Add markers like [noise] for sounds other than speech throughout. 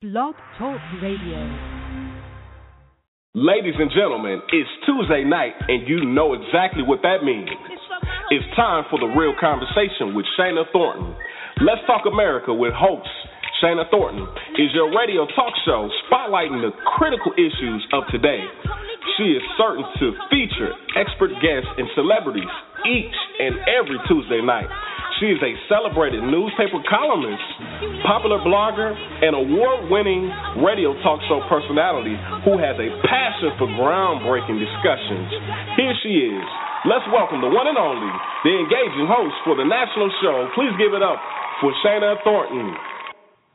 Blog Talk Radio. Ladies and gentlemen, it's Tuesday night, and you know exactly what that means. It's time for the real conversation with Shana Thornton. Let's Talk America with host Shana Thornton is your radio talk show spotlighting the critical issues of today. She is certain to feature expert guests and celebrities each and every Tuesday night. She is a celebrated newspaper columnist, popular blogger, and award winning radio talk show personality who has a passion for groundbreaking discussions. Here she is. Let's welcome the one and only, the engaging host for the national show. Please give it up for Shana Thornton.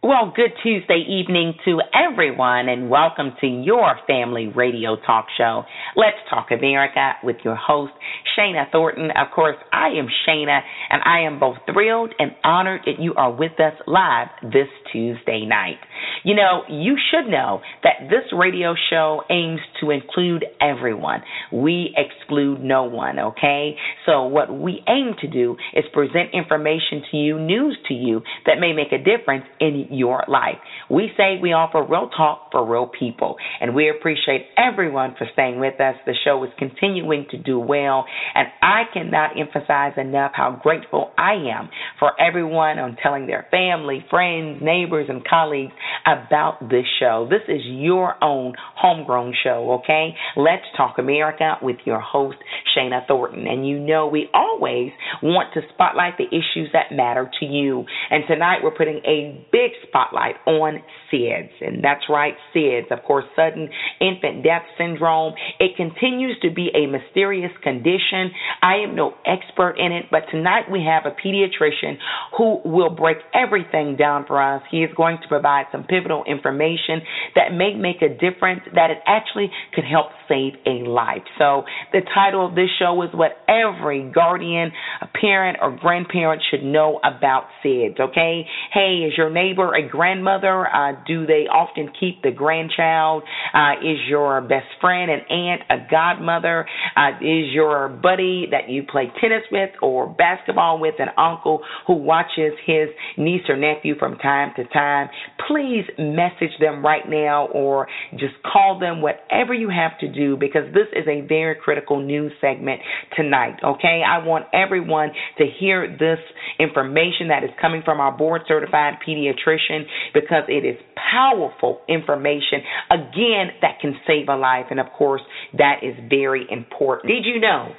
Well, good Tuesday evening to everyone, and welcome to your family radio talk show. Let's Talk America with your host, Shana Thornton. Of course, I am Shana, and I am both thrilled and honored that you are with us live this Tuesday night. You know, you should know that this radio show aims to include everyone. We exclude no one, okay? So, what we aim to do is present information to you, news to you that may make a difference in your life. We say we offer real talk for real people, and we appreciate everyone for staying with us. The show is continuing to do well, and I cannot emphasize enough how grateful I am for everyone on telling their family, friends, neighbors, and colleagues about this show. This is your own homegrown show, okay? Let's Talk America with your host, Shana Thornton. And you know, we always want to spotlight the issues that matter to you. And tonight we're putting a big spotlight on SIDS. And that's right, SIDS, of course, sudden infant death syndrome. It continues to be a mysterious condition. I am no expert in it, but tonight we have a pediatrician who will break everything down for us. He is going to provide some pivotal information that may make a difference, that it actually could help save a life. So the title of this show is what every guardian, parent, or grandparent should know about SIDS, okay? Hey, is your neighbor a grandmother? Uh, do they often keep the grandchild? Uh, is your best friend an aunt, a godmother? Uh, is your buddy that you play tennis with or basketball with an uncle who watches his niece or nephew from time to time? Please message them right now or just call them, whatever you have to do, because this is a very critical news segment tonight, okay? I want everyone to hear this information that is coming from our board certified pediatrician because it is powerful information, again, that can save a life. And of course, that is very important. Did you know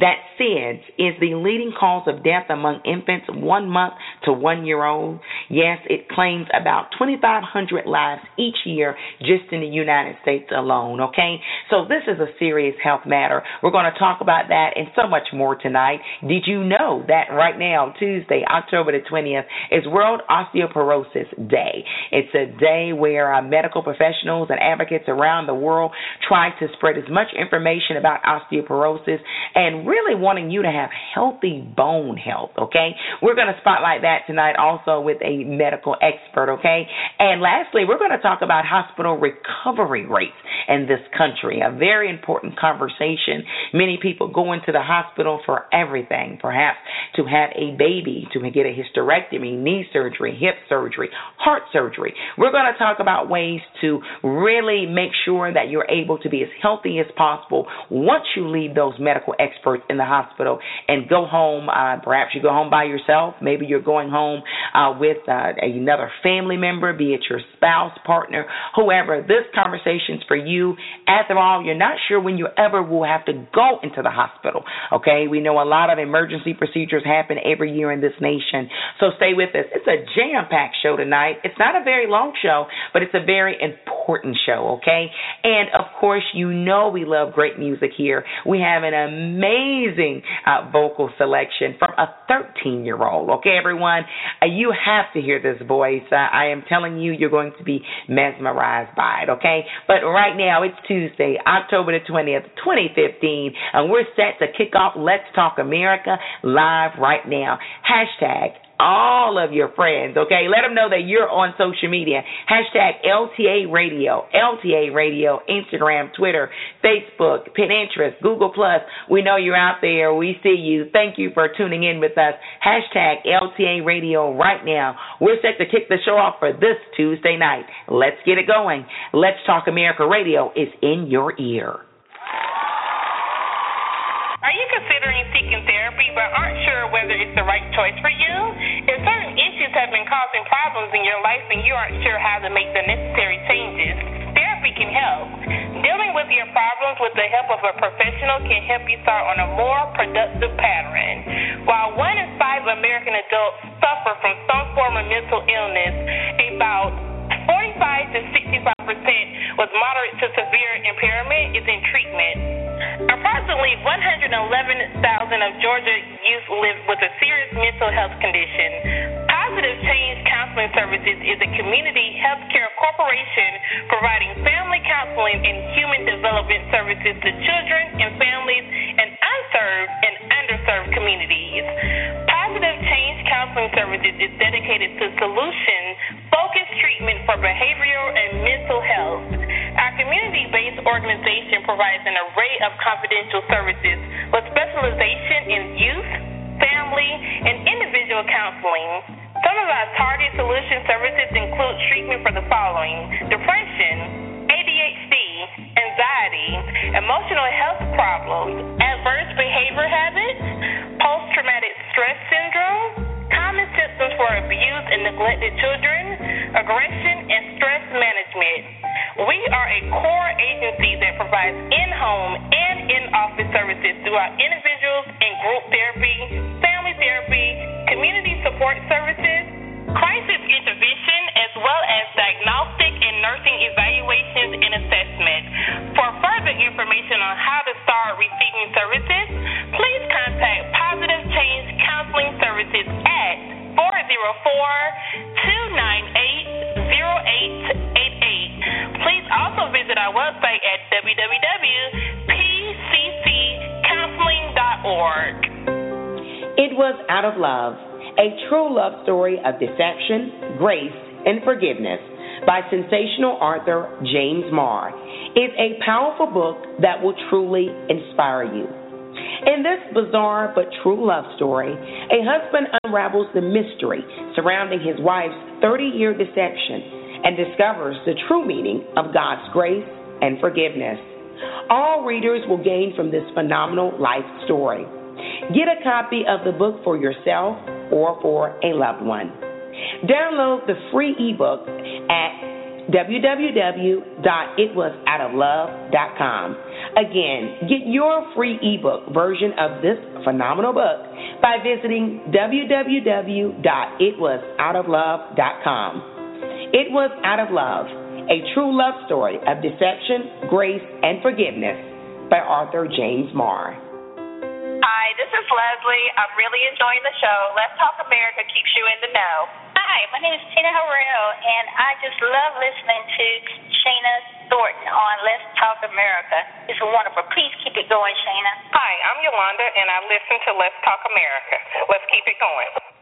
that SIDS is the leading cause of death among infants one month to one year old? Yes, it claims about 2,500 lives each year just in the United States alone, okay? So this is a serious health matter. We're going to talk about that and so much more tonight. Did you know that right now, Tuesday, October the 20th, is World Osteoporosis Day? It's a day where uh, medical professionals and advocates around the world try to spread as much information about osteoporosis and really wanting you to have healthy bone health, okay? We're going to spotlight that tonight also with a medical expert, okay? And lastly, we're going to talk about hospital recovery rates in this country, a very important conversation. Many people go into the hospital for everything, perhaps to have a baby, to get a hysterectomy, knee surgery, hip surgery, heart surgery. We're going to talk about ways to really make sure that you're able to be as healthy as possible once you leave those medical experts in the hospital and go home. Uh, perhaps you go home by yourself. Maybe you're going home uh, with uh, another family member, be it your spouse, partner, whoever. This conversation's for you. After all, you're not sure when you ever will have to go into the hospital. Okay, we know a lot of emergency procedures happen every year in this nation. So stay with us. It's a jam packed show tonight. It's not a very long show, but it's a very important show, okay? And of course, you know we love great music here. We have an amazing uh, vocal selection from a 13 year old, okay, everyone? Uh, you have to hear this voice. Uh, I am telling you, you're going to be mesmerized by it, okay? But right now, it's Tuesday, October the 20th, 2015, and we're set to kick off Let's Talk America live right now. Hashtag all of your friends, okay? Let them know that you're on social media. Hashtag LTA Radio, LTA Radio, Instagram, Twitter, Facebook, Pinterest, Google Plus. We know you're out there. We see you. Thank you for tuning in with us. Hashtag LTA Radio right now. We're set to kick the show off for this Tuesday night. Let's get it going. Let's Talk America Radio is in your ear. Are you considering seeking therapy but aren't sure whether it's the right choice for you? If certain issues have been causing problems in your life and you aren't sure how to make the necessary changes, therapy can help. Dealing with your problems with the help of a professional can help you start on a more productive pattern. While one in five American adults suffer from some form of mental illness, about 45 to 65 percent with moderate to severe impairment is in treatment. Approximately 111,000 of Georgia youth live with a serious mental health condition. Positive Change Counseling Services is a community health care corporation providing family counseling and human development services to children and families in unserved and underserved communities. Positive Change Counseling Services is dedicated to solution focused treatment for behavioral and mental health. Our community based organization provides an array of confidential services with specialization in youth, family, and individual counseling. Some of our target solution services include treatment for the following depression, ADHD, anxiety, emotional health problems, adverse behavior habits, post traumatic stress syndrome, common symptoms for abused and neglected children, aggression, and stress management. We are a core agency that provides in home and in office services throughout individuals and group therapy, family therapy, community support services, crisis intervention, as well as diagnostic and nursing evaluations and assessment. For further information on how to start receiving services, please contact Positive Change Counseling Services at 404 298 0888. Please also visit our website at www.pcccounseling.org. It was Out of Love, a true love story of deception, grace, and forgiveness by sensational author James Marr. It's a powerful book that will truly inspire you. In this bizarre but true love story, a husband unravels the mystery surrounding his wife's 30 year deception and discovers the true meaning of God's grace and forgiveness. All readers will gain from this phenomenal life story. Get a copy of the book for yourself or for a loved one. Download the free ebook at www.itwasoutoflove.com. Again, get your free ebook version of this phenomenal book by visiting www.itwasoutoflove.com. It Was Out of Love, a true love story of deception, grace, and forgiveness by author James Marr. Hi, this is Leslie. I'm really enjoying the show. Let's Talk America keeps you in the know. Hi, my name is Tina Harrell, and I just love listening to Shana Thornton on Let's Talk America. It's wonderful. Please keep it going, Shana. Hi, I'm Yolanda, and I listen to Let's Talk America. Let's keep it going.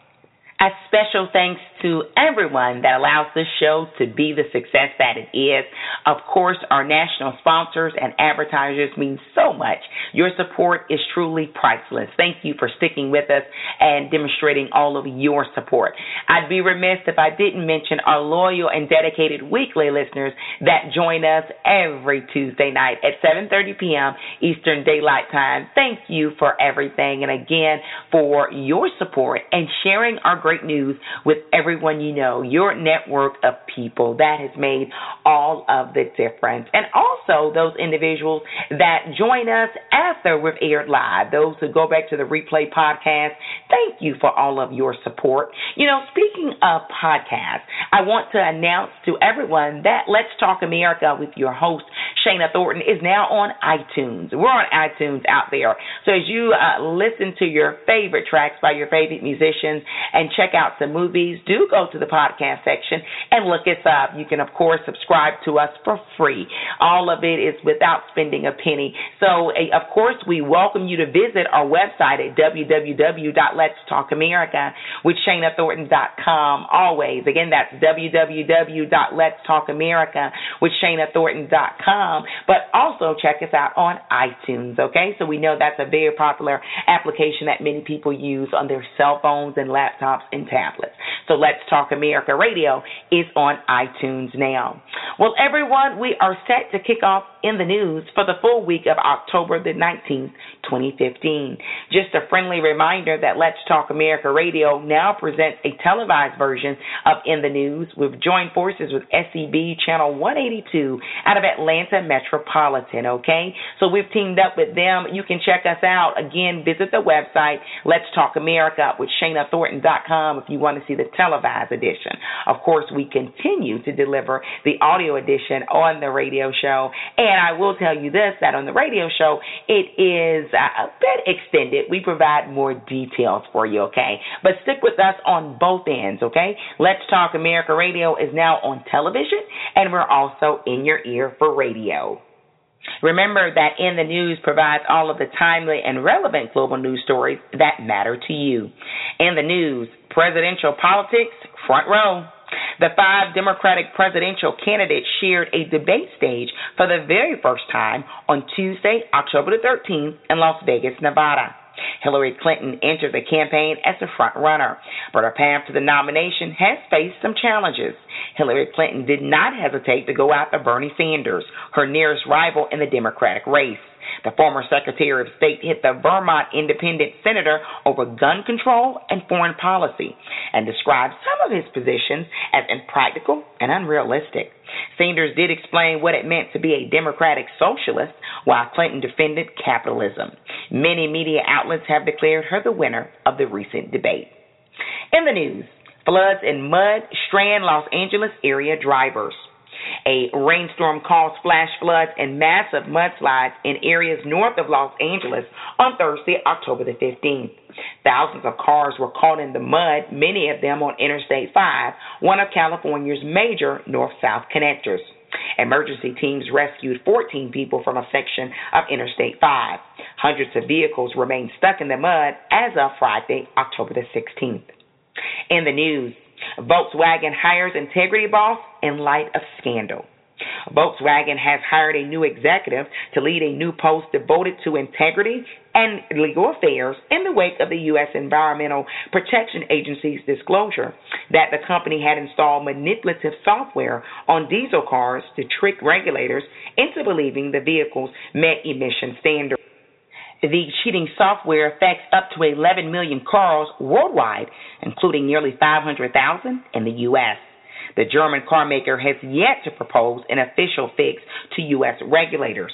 A special thanks to everyone that allows this show to be the success that it is. Of course, our national sponsors and advertisers mean so much. Your support is truly priceless. Thank you for sticking with us and demonstrating all of your support. I'd be remiss if I didn't mention our loyal and dedicated weekly listeners that join us every Tuesday night at 7:30 p.m. Eastern Daylight Time. Thank you for everything and again for your support and sharing our great news with everyone you know, your network of people. That has made all of the difference. And also those individuals that join us after we've aired live, those who go back to the replay podcast. Thank you for all of your support. You know, speaking of podcasts, I want to announce to everyone that Let's Talk America with your host, Shana Thornton, is now on iTunes. We're on iTunes out there. So as you uh, listen to your favorite tracks by your favorite musicians and check out some movies, do go to the podcast section and look us up. You can, of course, subscribe to us for free. All of it is without spending a penny. So, of course, we welcome you to visit our website at www.letstalkamerica with always. Again, that's www.letstalkamerica with. But also check us out on iTunes, okay? So we know that's a very popular application that many people use on their cell phones and laptops and tablets. So Let's Talk America Radio is on iTunes now. Well, everyone, we are set to kick off in the news for the full week of October the 19th, 2015. Just a friendly reminder that Let's Talk America Radio now presents a televised version of In the News. We've joined forces with SEB Channel 182 out of Atlanta Metropolitan, okay? So we've teamed up with them. You can check us out. Again, visit the website, Let's Talk America with ShanaThornton.com if you want to see the televised edition. Of course, we continue to deliver the audio edition on the radio show. And I will tell you this that on the radio show, it is uh, a bit extended. We provide more details for you, okay? But stick with us on both ends, okay? Let's Talk America Radio is now on television, and we're also in your ear for radio. Remember that In the News provides all of the timely and relevant global news stories that matter to you. In the News, presidential politics, front row. The five Democratic presidential candidates shared a debate stage for the very first time on Tuesday, October the 13th in Las Vegas, Nevada. Hillary Clinton entered the campaign as a front runner, but her path to the nomination has faced some challenges. Hillary Clinton did not hesitate to go after Bernie Sanders, her nearest rival in the Democratic race. The former Secretary of State hit the Vermont independent senator over gun control and foreign policy and described some of his positions as impractical and unrealistic. Sanders did explain what it meant to be a democratic socialist, while Clinton defended capitalism. Many media outlets have declared her the winner of the recent debate. In the news, floods and mud strand Los Angeles area drivers. A rainstorm caused flash floods and massive mudslides in areas north of Los Angeles on Thursday, October the 15th. Thousands of cars were caught in the mud, many of them on Interstate 5, one of California's major north south connectors. Emergency teams rescued 14 people from a section of Interstate 5. Hundreds of vehicles remain stuck in the mud as of Friday, October the 16th. In the news, Volkswagen hires integrity boss in light of scandal. Volkswagen has hired a new executive to lead a new post devoted to integrity and legal affairs in the wake of the U.S. Environmental Protection Agency's disclosure that the company had installed manipulative software on diesel cars to trick regulators into believing the vehicles met emission standards. The cheating software affects up to 11 million cars worldwide, including nearly 500,000 in the U.S. The German carmaker has yet to propose an official fix to U.S. regulators.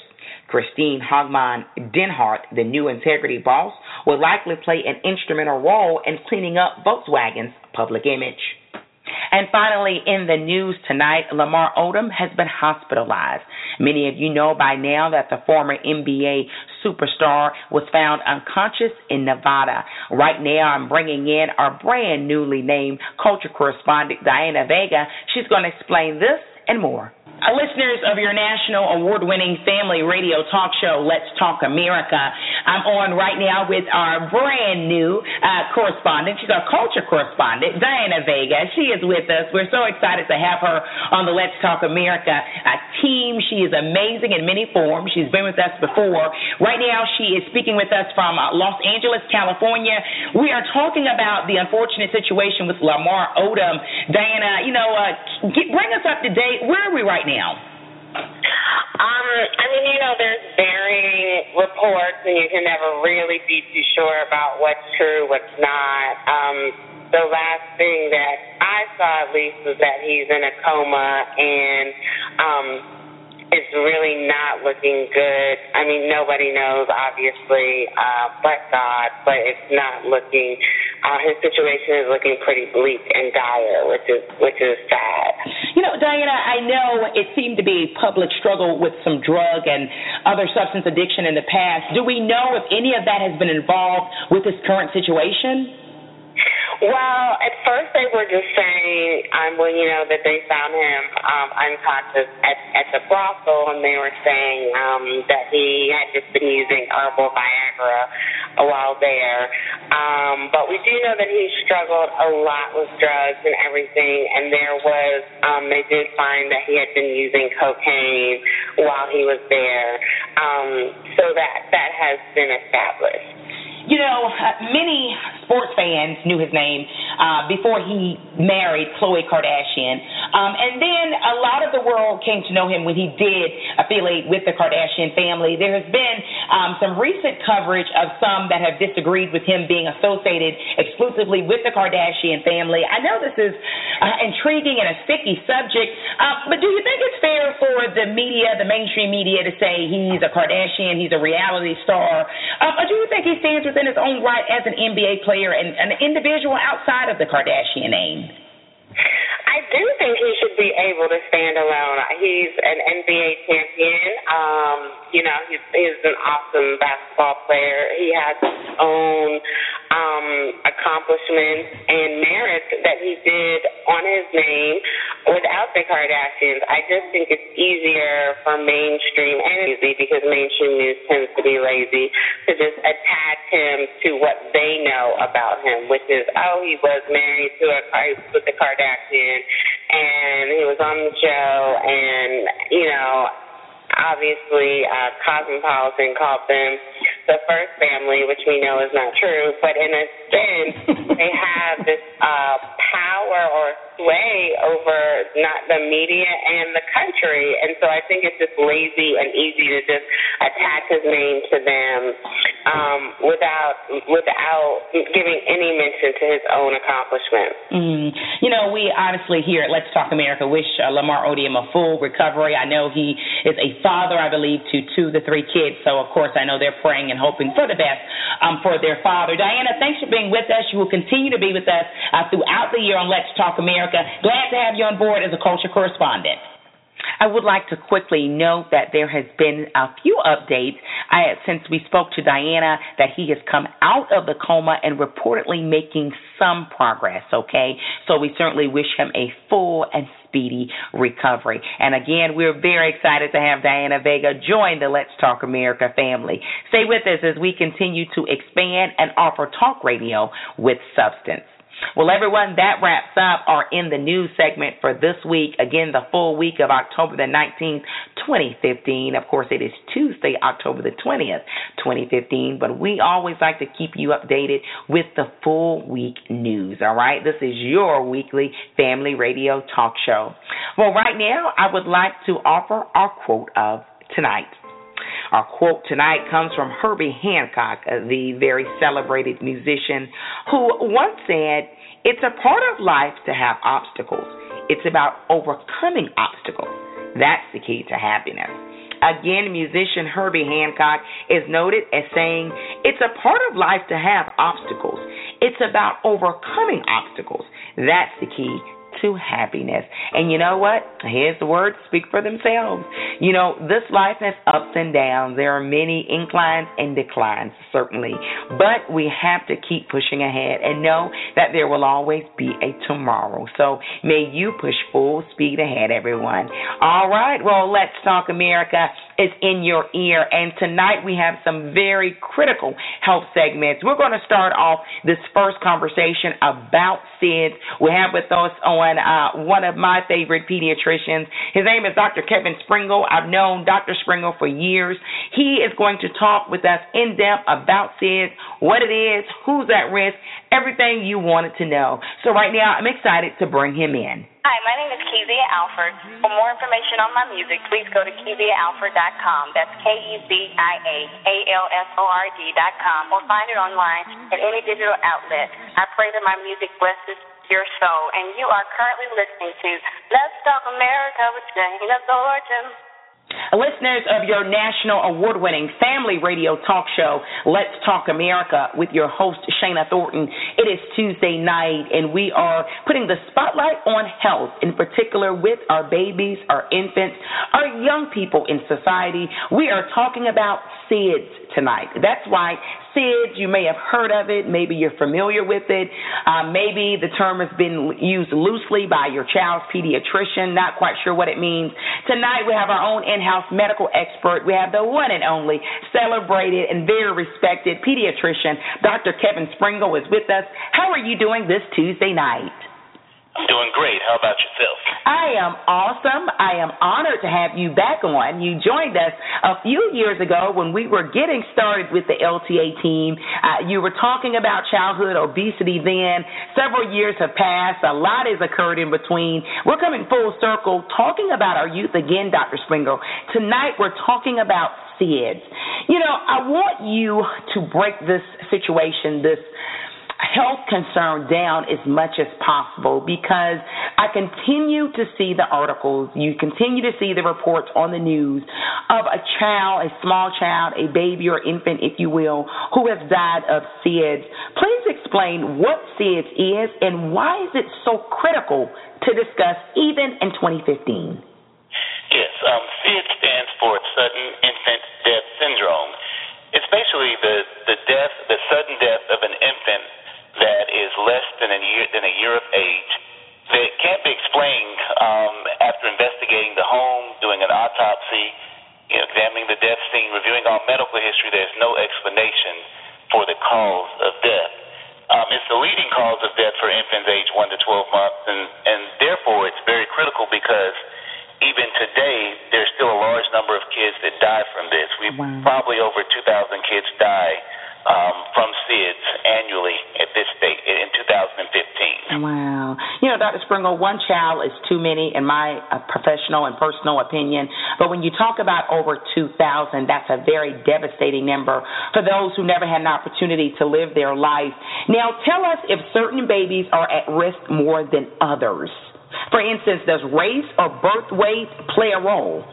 Christine Hagmann Denhardt, the new integrity boss, will likely play an instrumental role in cleaning up Volkswagen's public image. And finally, in the news tonight, Lamar Odom has been hospitalized. Many of you know by now that the former NBA superstar was found unconscious in Nevada. Right now, I'm bringing in our brand newly named culture correspondent, Diana Vega. She's going to explain this and more. Listeners of your national award winning family radio talk show, Let's Talk America. I'm on right now with our brand new uh, correspondent. She's our culture correspondent, Diana Vega. She is with us. We're so excited to have her on the Let's Talk America uh, team. She is amazing in many forms. She's been with us before. Right now, she is speaking with us from uh, Los Angeles, California. We are talking about the unfortunate situation with Lamar Odom. Diana, you know, uh, get, bring us up to date. Where are we right now? Now? Um, I mean, you know, there's varying reports, and you can never really be too sure about what's true, what's not. Um, the last thing that I saw, at least, was that he's in a coma, and um, it's really not looking good. I mean, nobody knows, obviously, uh, but God, but it's not looking. Uh, his situation is looking pretty bleak and dire, which is which is sad. You know, Diana, I know it seemed to be a public struggle with some drug and other substance addiction in the past. Do we know if any of that has been involved with his current situation? Well, at first they were just saying, um, well, you know, that they found him um, unconscious at, at the brothel, and they were saying um, that he had just been using herbal Viagra while there. Um, but we do know that he struggled a lot with drugs and everything, and there was, um, they did find that he had been using cocaine while he was there. Um, so that that has been established. You know, many sports fans knew his name uh, before he married Khloe Kardashian. Um, and then a lot of the world came to know him when he did affiliate with the Kardashian family. There has been um, some recent coverage of some that have disagreed with him being associated exclusively with the Kardashian family. I know this is uh, intriguing and a sticky subject, uh, but do you think it's fair for the media, the mainstream media, to say he's a Kardashian, he's a reality star? Um, or do you think he stands within his own right as an NBA player and an individual outside of the Kardashian name? I do think he should be able to stand alone. He's an NBA champion. Um, you know, he's, he's an awesome basketball player. He has his own um, accomplishments and merits that he did on his name without the Kardashians. I just think it's easier for mainstream and easy because mainstream news tends to be lazy to just attach him to what they know about him, which is oh he was married to a with the Kardashian and he was on the show and you know obviously uh, Cosmopolitan called them the first family, which we know is not true. But in a sense, [laughs] they have this uh, power or sway over not the media and the country, and so I think it's just lazy and easy to just attach his name to them um, without without giving any mention to his own accomplishments. Mm. You know, we honestly here at Let's Talk America wish uh, Lamar Odom a full recovery. I know he is a father, I believe, to two to three kids, so of course I know they're praying and hoping for the best um, for their father. Diana, thanks for being with us. You will continue to be with us uh, throughout the year on Let's Talk America. Glad to have you on board as a culture correspondent. I would like to quickly note that there has been a few updates I, since we spoke to Diana that he has come out of the coma and reportedly making some progress, okay? So we certainly wish him a full and speedy recovery. And again, we're very excited to have Diana Vega join the Let's Talk America family. Stay with us as we continue to expand and offer talk radio with substance. Well, everyone, that wraps up our In the News segment for this week. Again, the full week of October the 19th, 2015. Of course, it is Tuesday, October the 20th, 2015, but we always like to keep you updated with the full week news, all right? This is your weekly family radio talk show. Well, right now, I would like to offer our quote of tonight. Our quote tonight comes from Herbie Hancock, uh, the very celebrated musician, who once said, It's a part of life to have obstacles. It's about overcoming obstacles. That's the key to happiness. Again, musician Herbie Hancock is noted as saying, It's a part of life to have obstacles. It's about overcoming obstacles. That's the key to happiness. And you know what? Here's the words speak for themselves. You know, this life has ups and downs. There are many inclines and declines, certainly. But we have to keep pushing ahead and know that there will always be a tomorrow. So may you push full speed ahead, everyone. All right, well, let's talk America is in your ear. And tonight we have some very critical health segments. We're going to start off this first conversation about SIDS. We have with us on uh, one of my favorite pediatricians. His name is Dr. Kevin Springle. I've known Dr. Springle for years. He is going to talk with us in depth about SIDS, what it is, who's at risk, everything you wanted to know. So right now I'm excited to bring him in. Hi, my name is Kezia Alford. For more information on my music, please go to KeziaAlford.com. That's K-E-Z-I-A-A-L-F-O-R-D.com or find it online at any digital outlet. I pray that my music blesses your soul. And you are currently listening to Let's Talk America with Shana Thornton. Listeners of your national award winning family radio talk show, Let's Talk America, with your host, Shana Thornton. It is Tuesday night, and we are putting the spotlight on health, in particular with our babies, our infants, our young people in society. We are talking about SIDS tonight. That's why SIDS, you may have heard of it, maybe you're familiar with it, uh, maybe the term has been used loosely by your child's pediatrician, not quite sure what it means. Tonight we have our own in-house medical expert. We have the one and only celebrated and very respected pediatrician, Dr. Kevin Springle is with us. How are you doing this Tuesday night? I'm doing great. How about yourself? I am awesome. I am honored to have you back on. You joined us a few years ago when we were getting started with the LTA team. Uh, you were talking about childhood obesity then. Several years have passed. A lot has occurred in between. We're coming full circle talking about our youth again, Dr. Springle. Tonight we're talking about SIDS. You know, I want you to break this situation, this health concern down as much as possible because I continue to see the articles, you continue to see the reports on the news of a child, a small child, a baby or infant, if you will, who has died of SIDS. Please explain what SIDS is and why is it so critical to discuss even in 2015? Yes, um, SIDS stands for Sudden Infant Death Syndrome. It's basically the, the death, the sudden death of an infant that is less than a year than a year of age that can't be explained um, after investigating the home, doing an autopsy, you know, examining the death scene, reviewing all medical history. There's no explanation for the cause of death. Um, it's the leading cause of death for infants aged 1 to 12 months, and, and therefore it's very critical because even today there's still a large number of kids that die from this. We wow. probably over 2,000 kids die um, from SIDS annually at this date in 2015. Wow. You know, Dr. Springle, one child is too many in my uh, professional and personal opinion. But when you talk about over 2,000, that's a very devastating number for those who never had an opportunity to live their life. Now, tell us if certain babies are at risk more than others. For instance, does race or birth weight play a role?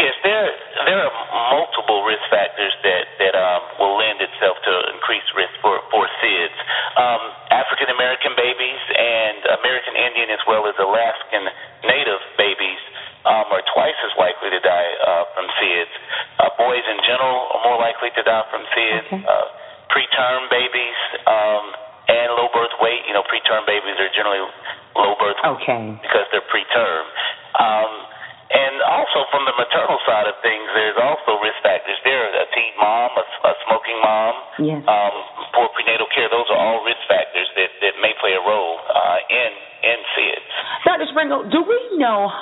Yes, there there are multiple risk factors that that um, will lend itself to increased risk for for SIDS. Um, African American babies and American Indian as well as Alaskan Native babies um, are twice as likely to die uh, from SIDS. Uh, boys in general are more likely to die from SIDS. Okay. Uh, preterm babies um, and low birth weight. You know, preterm babies are generally low birth okay. because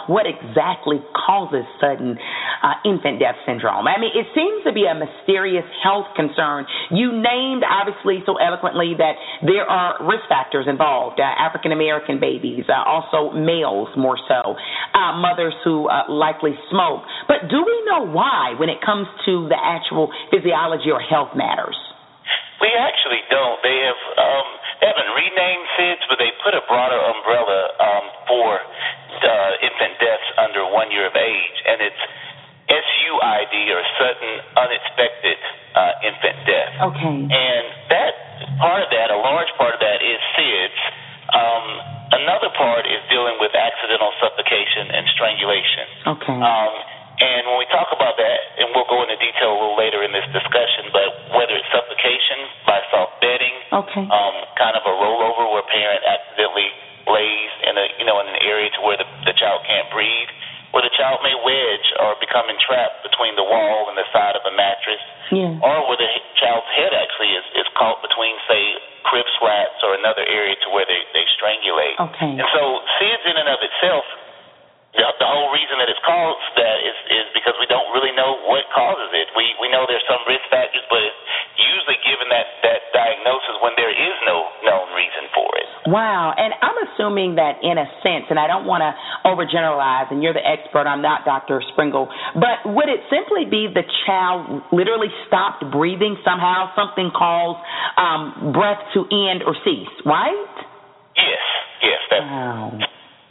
what exactly causes sudden uh, infant death syndrome? I mean, it seems to be a mysterious health concern. You named, obviously, so eloquently that there are risk factors involved uh, African American babies, uh, also males more so, uh, mothers who uh, likely smoke. But do we know why when it comes to the actual physiology or health matters? And I don't want to overgeneralize, and you're the expert, I'm not Dr. Springle, but would it simply be the child literally stopped breathing somehow, something caused um, breath to end or cease, right? Yes, yes, that's. Wow.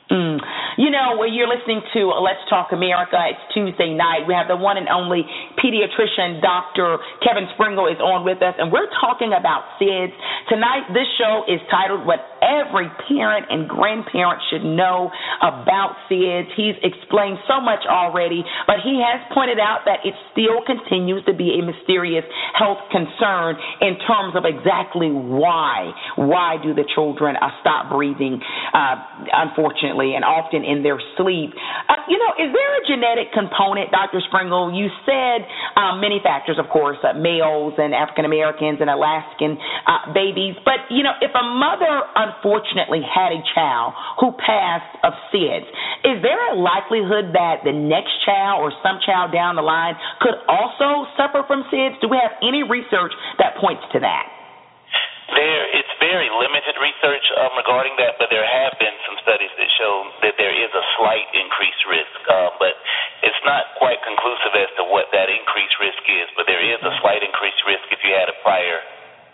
Mm. You know, when you're listening to Let's Talk America, it's Tuesday night. We have the one and only pediatrician, Dr. Kevin Springle, is on with us, and we're talking about SIDS. Tonight, this show is titled What every parent and grandparent should know about SIDS. He's explained so much already, but he has pointed out that it still continues to be a mysterious health concern in terms of exactly why. Why do the children uh, stop breathing, uh, unfortunately, and often in their sleep? Uh, you know, is there a genetic component, Dr. Springle? You said um, many factors, of course, uh, males and African Americans and Alaskan uh, babies, but, you know, if a mother unfortunately had a child who passed of SIDS, is there a likelihood that the next child or some child down the line could also suffer from SIDS? Do we have any research that points to that? There, it's very limited research um, regarding that, but there have been some studies that show that there is a slight increased risk, uh, but it's not quite conclusive as to what that increased risk is. But there is a slight increased risk if you had a prior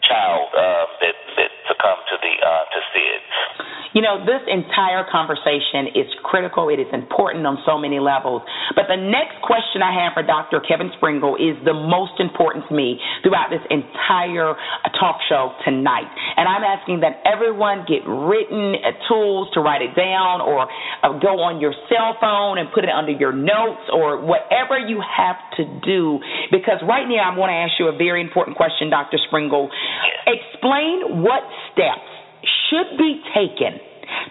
child uh, that that succumbed to the uh, to SIDS. You know, this entire conversation is critical. It is important on so many levels. But the next question I have for Dr. Kevin Springle is the most important to me throughout this entire uh, talk show tonight. And I'm asking that everyone get written uh, tools to write it down or uh, go on your cell phone and put it under your notes or whatever you have to do. Because right now, I'm going to ask you a very important question, Dr. Springle. Explain what steps should be taken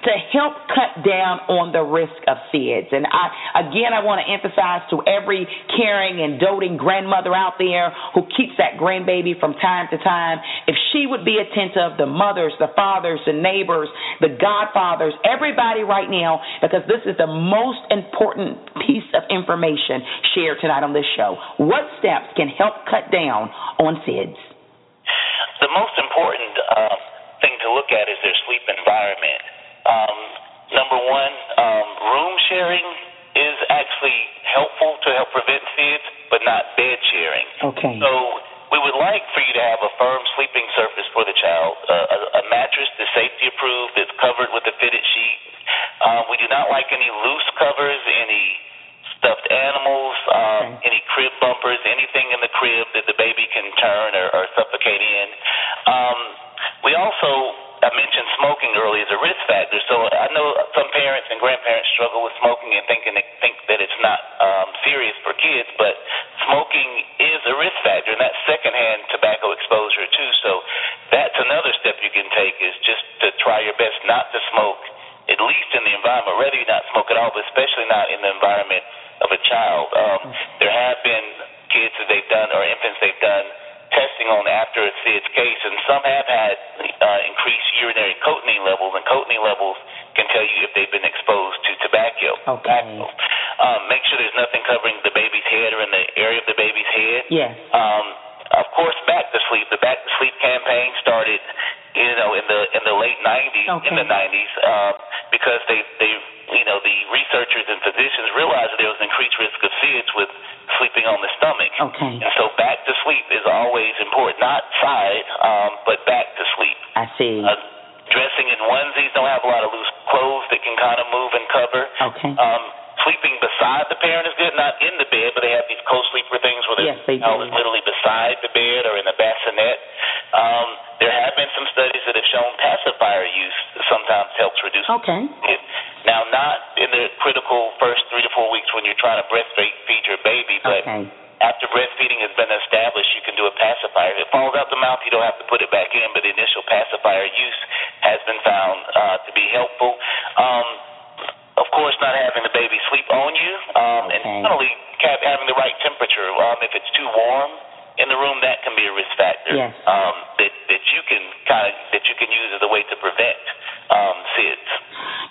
to help cut down on the risk of SIDS. And I, again, I want to emphasize to every caring and doting grandmother out there who keeps that grandbaby from time to time, if she would be attentive, the mothers, the fathers, the neighbors, the godfathers, everybody right now, because this is the most important piece of information shared tonight on this show. What steps can help cut down on SIDS? The most important uh, look at is their sleep environment. Um, number one, um, room sharing is actually helpful to help prevent SIDS, but not bed sharing. Okay. So we would like for you to have a firm sleeping surface for the child, uh, a, a mattress that's safety approved, that's covered with a fitted sheet. Um, we do not like any loose covers, any stuffed animals, um, okay. any crib bumpers, anything in the crib that the baby can turn or, or suffocate in. Um, we also I mentioned smoking earlier as a risk factor. So I know some parents and grandparents struggle with smoking and thinking they think that it's not um, serious for kids, but smoking is a risk factor, and that's secondhand tobacco exposure too. So that's another step you can take is just to try your best not to smoke, at least in the environment. Whether you not smoke at all, but especially not in the environment of a child. Um, there have been kids that they've done or infants they've done testing on after a SIDS case, and some have had uh, increased urinary cotinine levels, and cotinine levels can tell you if they've been exposed to tobacco. Okay. Um, make sure there's nothing covering the baby's head or in the area of the baby's head. Yes. Um, of course, back to sleep. The back to sleep campaign started, you know, in the in the late '90s, okay. in the '90s, um, because they they you know the researchers and physicians realized that there was an increased risk of SIDS with sleeping on the stomach. Okay. And so back to sleep is always important, not side, um, but back to sleep. I see. Uh, dressing in onesies, don't have a lot of loose clothes that can kind of move and cover. Okay. Um, sleeping beside the parent is good, not in the bed, but they have these co-sleeper things where the yes, child is literally beside the bed or in the bassinet. Um, there have been some studies that have shown pacifier use sometimes helps reduce okay. it. Now, not in the critical first three to four weeks when you're trying to breastfeed feed your baby, but okay. after breastfeeding has been established, you can do a pacifier. If it falls out the mouth, you don't have to put it back in, but the initial pacifier use has been found uh, to be helpful. Um, course, not having the baby sleep on you, um, okay. and finally having the right temperature. Um, if it's too warm in the room, that can be a risk factor. Yes. Um, that that you can kind of that you can use as a way to prevent um, SIDS.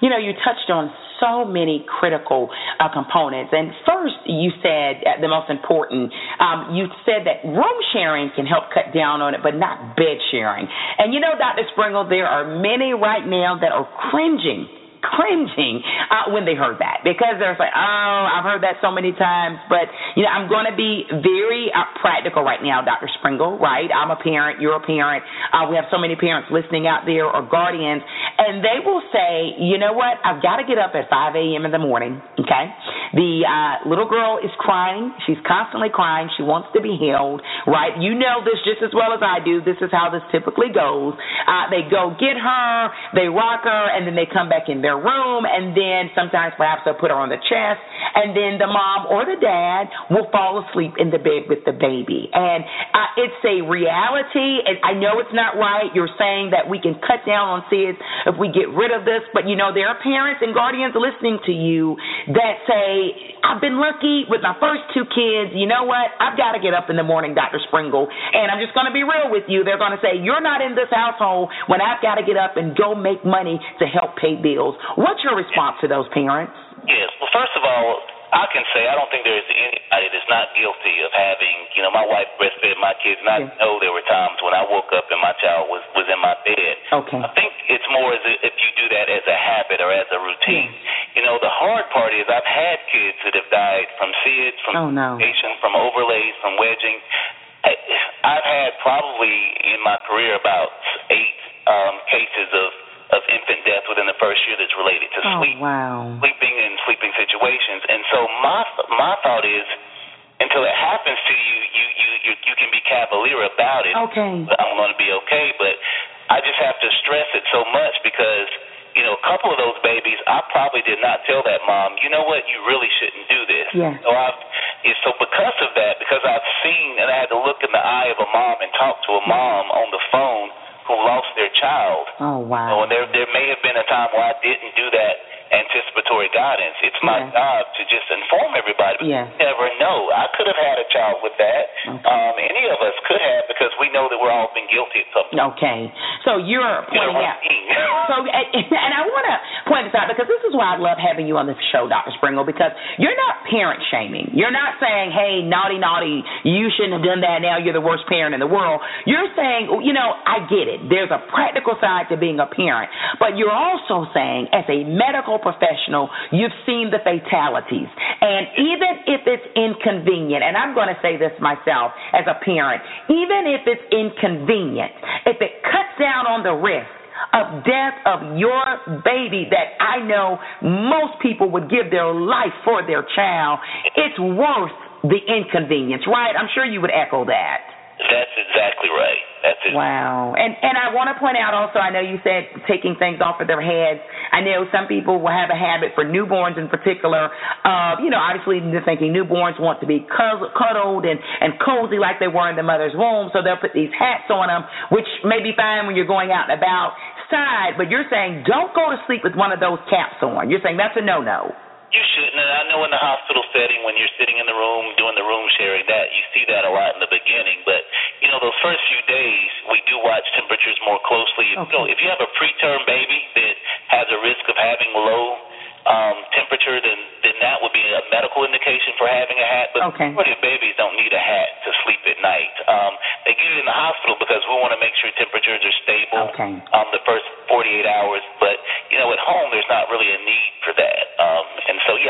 You know, you touched on so many critical uh, components. And first, you said uh, the most important, um, you said that room sharing can help cut down on it, but not bed sharing. And you know, Dr. Springle, there are many right now that are cringing cringing uh, when they heard that because they're like, oh, I've heard that so many times. But you know, I'm going to be very uh, practical right now, Dr. Springle. Right? I'm a parent. You're a parent. Uh, we have so many parents listening out there or guardians, and they will say, you know what, I've got to get up at 5 a.m. in the morning. Okay, the uh, little girl is crying. She's constantly crying. She wants to be held. Right, you know this just as well as I do. This is how this typically goes. Uh, they go get her, they rock her, and then they come back in their room, and then sometimes perhaps they'll put her on the chest, and then the mom or the dad will fall asleep in the bed with the baby. And uh, it's a reality. And I know it's not right. You're saying that we can cut down on SIDS if we get rid of this, but you know there are parents and guardians listening to you that say, "I've been lucky with my first two kids. You know what? I've got to get up in the morning, Dr. Springle, and I'm just going to be real with you. They're going to say you're not in this household when I've got to get up and go make money to help pay bills. What's your response to those parents? Yes. Well, first of all, I can say I don't think there is anybody that's not guilty of having, you know, my wife breastfed my kids, and I yeah. know there were times when I woke up and my child was was in my bed. Okay. I think it's more as a, if you do that as a habit or as a routine. Yeah. You know, the hard part is I've had kids that have died from SIDS, from oh, no. from overlays, from wedging. I, I've had probably in my career about eight um, cases of of infant death within the first year that's related to oh, sleep, wow. sleeping and sleeping situations. And so my my thought is, until it happens to you, you you you, you can be cavalier about it. Okay. I'm going to be okay, but I just have to stress it so much because you know, a couple of those babies, I probably did not tell that mom, you know what, you really shouldn't do this. Yeah. So I've, so because of that, because I've seen and I had to look in the eye of a mom and talk to a mom on the phone who lost their child. Oh wow! So, there there may have been a time where I didn't do that anticipatory guidance. It's my yeah. job to just inform everybody. Yeah. You never know. I could have had a child with that. Okay. Um, any of us could have because we know that we're all been guilty of something. Okay. So you're pointing you out. [laughs] so [laughs] and I want to point this out because this is why I love having you on this show, Dr. Springle, because you're not parent shaming. You're not saying, "Hey, naughty, naughty, you shouldn't have done that. Now you're the worst parent in the world." You're saying, you know, I get it. There's a practical side to being a parent, but you're also saying, as a medical professional, you've seen the fatalities. And even if it's inconvenient, and I'm going to say this myself as a parent, even if it's inconvenient, if it cuts down on the risk, of death of your baby that I know most people would give their life for their child, it's worth the inconvenience, right? I'm sure you would echo that. That's exactly right. That's it. Wow. And and I want to point out also, I know you said taking things off of their heads. I know some people will have a habit for newborns in particular. Uh, you know, obviously they're thinking newborns want to be cuddled and and cozy like they were in the mother's womb, so they'll put these hats on them, which may be fine when you're going out and about. Side, but you're saying don't go to sleep with one of those caps on. You're saying that's a no-no. You shouldn't. And I know in the hospital setting, when you're sitting in the room doing the room sharing, that you see that a lot in the beginning. But you know, those first few days, we do watch temperatures more closely. Okay. You know, if you have a preterm baby that has a risk of having low um, temperature, then then that would be a medical indication for having a hat. But okay. majority of babies don't need a hat to sleep at night. Um, they get it in the hospital because we want to make sure temperatures are stable okay. um, the first 48 hours. But you know, at home, there's not really a need for that. Um, and so, yeah,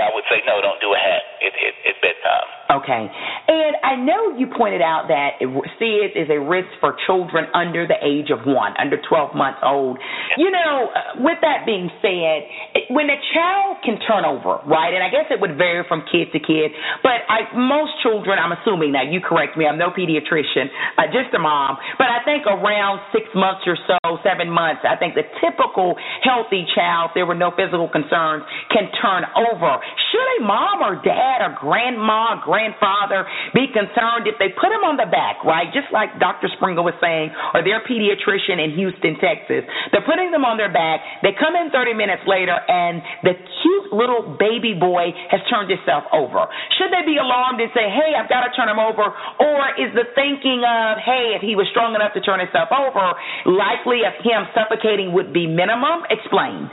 I would say no, don't do a hat at, bedtime. Okay. And I know you pointed out that SIDS is a risk for children under the age of one, under 12 months old. You know, uh, with that being said, when a child can turn over, right, and I guess it would vary from kid to kid, but I, most children, I'm assuming now, you correct me, I'm no pediatrician, uh, just a mom, but I think around six months or so, seven months, I think the typical healthy child, if there were no physical concerns, can turn over. Should a mom or dad or grandma, grandma, grandfather be concerned if they put him on the back, right? Just like Dr. Springle was saying, or their pediatrician in Houston, Texas. They're putting them on their back. They come in 30 minutes later, and the cute little baby boy has turned himself over. Should they be alarmed and say, hey, I've got to turn him over? Or is the thinking of, hey, if he was strong enough to turn himself over, likely of him suffocating would be minimum? Explain.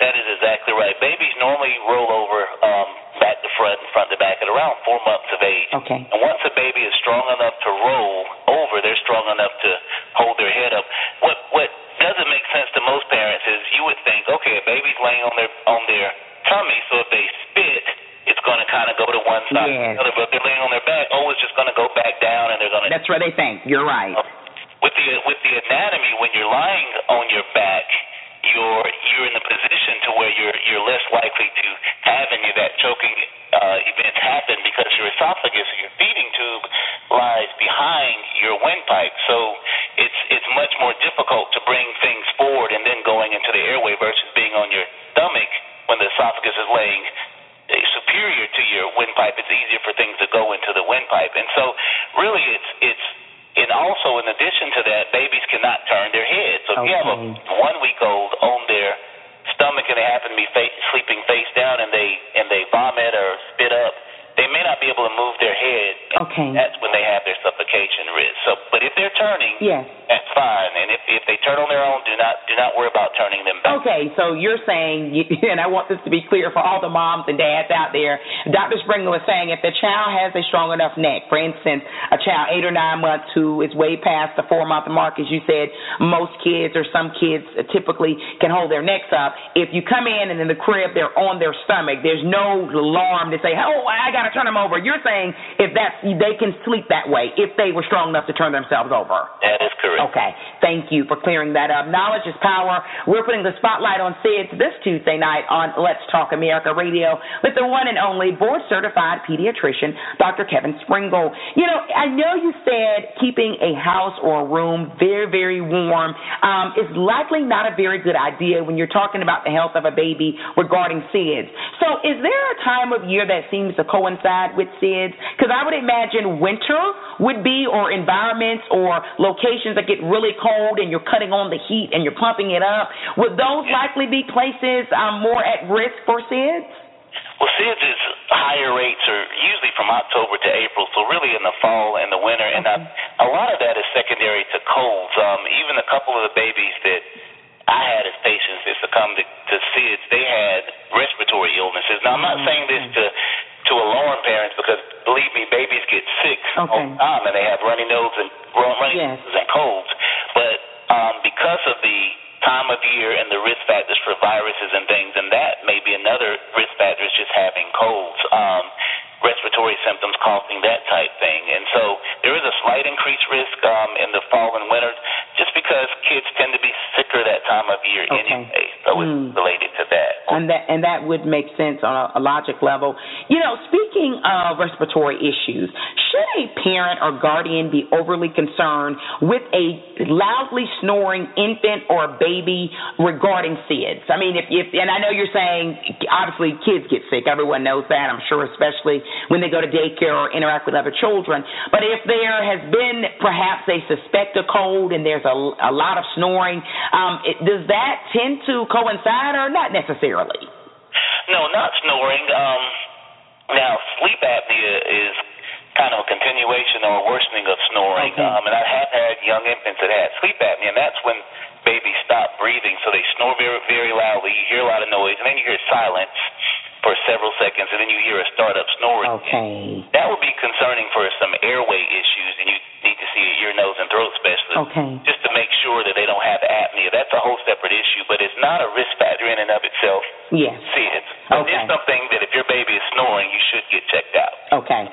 That is exactly right. Babies normally roll over um, back to front and front to back at around four months of age. Okay. And once a baby is strong enough to roll over, they're strong enough to hold their head up. What what doesn't make sense to most parents is you would think, okay, a baby's laying on their on their tummy, so if they spit, it's going to kind of go to one side yes. or the other. But if they're laying on their back, oh, it's just going to go back down, and they're going to. That's what they think. You're right. With the with the anatomy, when you're lying on your back, you're you're in the position to where you're you're less likely to have any of that choking uh, events happen because your esophagus, your feeding tube, lies behind your windpipe. So it's it's much more difficult to bring things forward and then going into the airway versus being on your stomach when the esophagus is laying uh, superior to your windpipe. It's easier for things to go into the windpipe, and so really it's it's and also in addition to that, babies cannot turn their heads. So if you have a one week old on their stomach and they happen to be fa- sleeping face down and they and they vomit or spit up, they may not be able to move their head. Okay. That's when they have their suffocation risk. So, but if they're turning, yes, that's fine. If if they turn on their own, do not do not worry about turning them back. Okay, so you're saying, [laughs] and I want this to be clear for all the moms and dads out there. Dr. Springle was saying if the child has a strong enough neck, for instance, a child eight or nine months who is way past the four month mark, as you said, most kids or some kids typically can hold their necks up. If you come in and in the crib they're on their stomach, there's no alarm to say, oh, I got to turn them over. You're saying if that's they can sleep that way if they were strong enough to turn themselves over. That is correct. Okay, thank you for clearing that up. Knowledge is power. We're putting the spotlight on SIDS this Tuesday night on Let's Talk America Radio with the one and only board certified pediatrician, Dr. Kevin Springle. You know, I know you said keeping a house or a room very, very warm um, is likely not a very good idea when you're talking about the health of a baby regarding SIDS. So, is there a time of year that seems to coincide with SIDS? Because I would imagine winter would be, or environments or locations that get really cold and you're cutting on the heat and you're pumping it up. Would those likely be places um, more at risk for SIDS? Well, SIDS is higher rates are usually from October to April, so really in the fall and the winter, and. I, a lot of that is secondary to colds. Um, even a couple of the babies that I had as patients that succumbed to, to SIDS, they had respiratory illnesses. Now, I'm not saying this to to alarm parents because believe me, babies get sick okay. all the time and they have runny nose and runny yes. noses and colds. Um, because of the time of year and the risk factors for viruses and things, and that may be another risk factor is just having colds, um, respiratory symptoms, coughing, that type thing. And so there is a slight increased risk um, in the fall and winter just because kids tend to be sicker that time of year okay. anyway. So mm. related to that. And that and that would make sense on a, a logic level. You know, speaking of respiratory issues, should a parent or guardian be overly concerned with a loudly snoring infant or baby regarding SIDS? I mean, if, if and I know you're saying obviously kids get sick. Everyone knows that. I'm sure, especially when they go to daycare or interact with other children. But if there has been perhaps they suspect a cold and there's a, a lot of snoring, um, it, does that tend to coincide or not necessarily? No, not snoring. Um, now, sleep apnea is kind of a continuation or a worsening of snoring. Okay. Um, and I have had young infants that had sleep apnea, and that's when babies stop breathing. So they snore very, very loudly. You hear a lot of noise, and then you hear silence for several seconds, and then you hear a startup snoring. Okay. That would be concerning for some airway issues, and you see a ear, nose, and throat specialist Okay. just to make sure that they don't have apnea. That's a whole separate issue, but it's not a risk factor in and of itself. Yes. See it. But Okay. it's something that if your baby is snoring, you should get checked out. Okay. [laughs]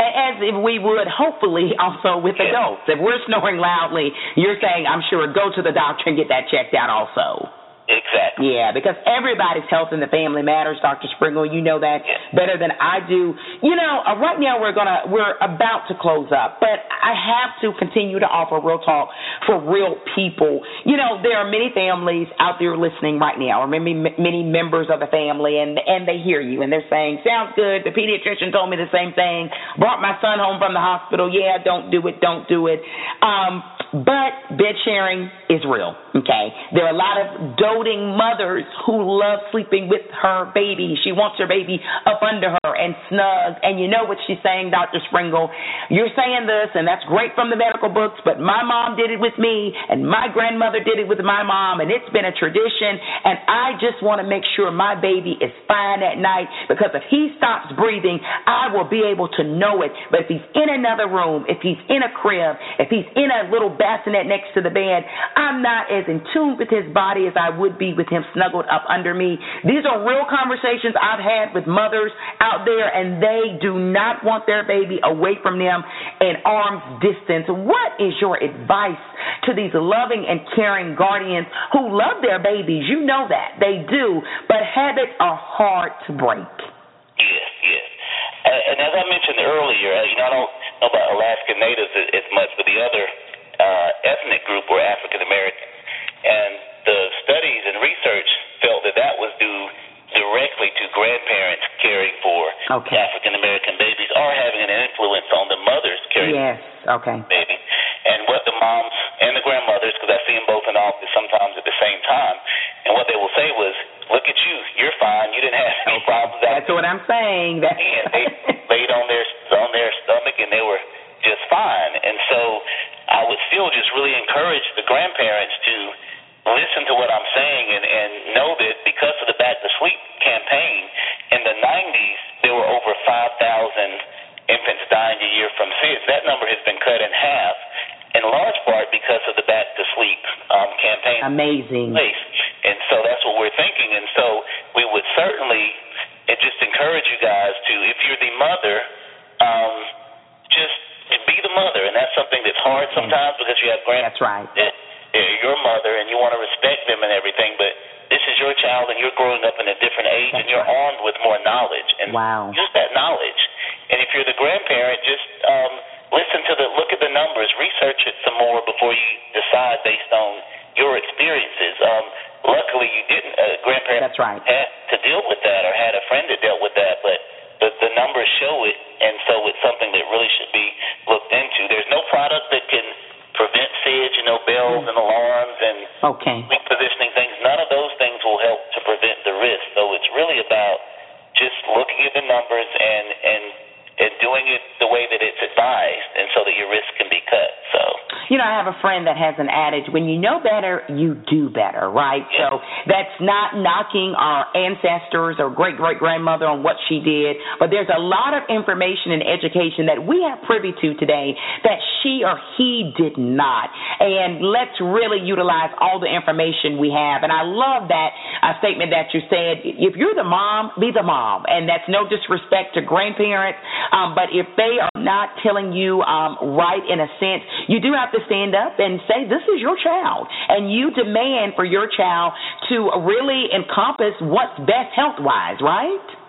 As if we would hopefully also with Yes. adults. If we're snoring loudly, you're saying, I'm sure, go to the doctor and get that checked out also. Exactly. Yeah, because everybody's health in the family matters, Dr. Springle. You know that Yes. better than I do. You know, uh, right now we're gonna we're about to close up, but I have to continue to offer real talk for real people. You know, there are many families out there listening right now, or maybe m- many members of the family, and and they hear you and they're saying, "Sounds good." The pediatrician told me the same thing. Brought my son home from the hospital. Yeah, don't do it. Don't do it. Um, but bed sharing is real. Okay, there are a lot of doting mothers who love sleeping with her baby. She wants her baby up under her and snug. And you know what she's saying, Dr. Springle? You're saying this, and that's great from the medical books, but my mom did it with me, and my grandmother did it with my mom, and it's been a tradition. And I just want to make sure my baby is fine at night because if he stops breathing, I will be able to know it. But if he's in another room, if he's in a crib, if he's in a little bassinet next to the bed, I'm not as in tune with his body as I would be with him snuggled up under me. These are real conversations I've had with mothers out there and they do not want their baby away from them in arm's distance. What is your advice to these loving and caring guardians who love their babies? You know that. They do, but habits are hard to break. Yes, yes. And as I mentioned earlier, you know, I don't know about Alaskan Natives as much, but the other uh, ethnic group were African American. And the studies and research felt that that was due directly to grandparents caring for okay. African American babies or having an influence on the mothers caring yes. okay. baby. And what the moms and the grandmothers, because I see them both in office sometimes at the same time, and what they will say was, "Look at you, you're fine. You didn't have any problems." That's what I'm saying. [laughs] That's and they laid on their on their stomach and they were just fine. And so I would still just really encourage the grandparents to listen to what I'm saying and, and know that because of the Back to Sleep campaign, in the 90s, there were over 5,000 infants dying a year from SIDS. That number has been cut in half, in large part because of the Back to Sleep um, campaign. Amazing. And so that's what we're thinking. And so we would certainly and just encourage you guys to, if you're the mother, um, just be the mother. And that's something that's hard sometimes because you have grand. That's right. That, your mother and you want to respect them and everything, but this is your child and you're growing up in a different age That's and you're right. armed with more knowledge. And wow. use that knowledge. And if you're the grandparent, just um, listen to the look at the numbers, research it some more before you decide based on your experiences. Um, luckily, you didn't. A uh, grandparent That's right. had to deal with that or had a friend that dealt with that, but the, the numbers show it, and so it's something that really should be looked into. There's no product that can prevent SIDS, you know, bells and alarms and okay. positioning things. None of those things will help to prevent the risk. So it's really about just looking at the numbers and and and doing it the way that it's advised, and so that your risk can be cut. So, you know, I have a friend that has an adage: when you know better, you do better, right? Yeah. So that's not knocking our ancestors or great great grandmother on what she did, but there's a lot of information and education that we have privy to today that she or he did not, and let's really utilize all the information we have. And I love that uh, statement that you said: if you're the mom, be the mom, and that's no disrespect to grandparents. Um, but if they are not telling you um, right in a sense, you do have to stand up and say, This is your child. And you demand for your child to really encompass what's best health wise, right?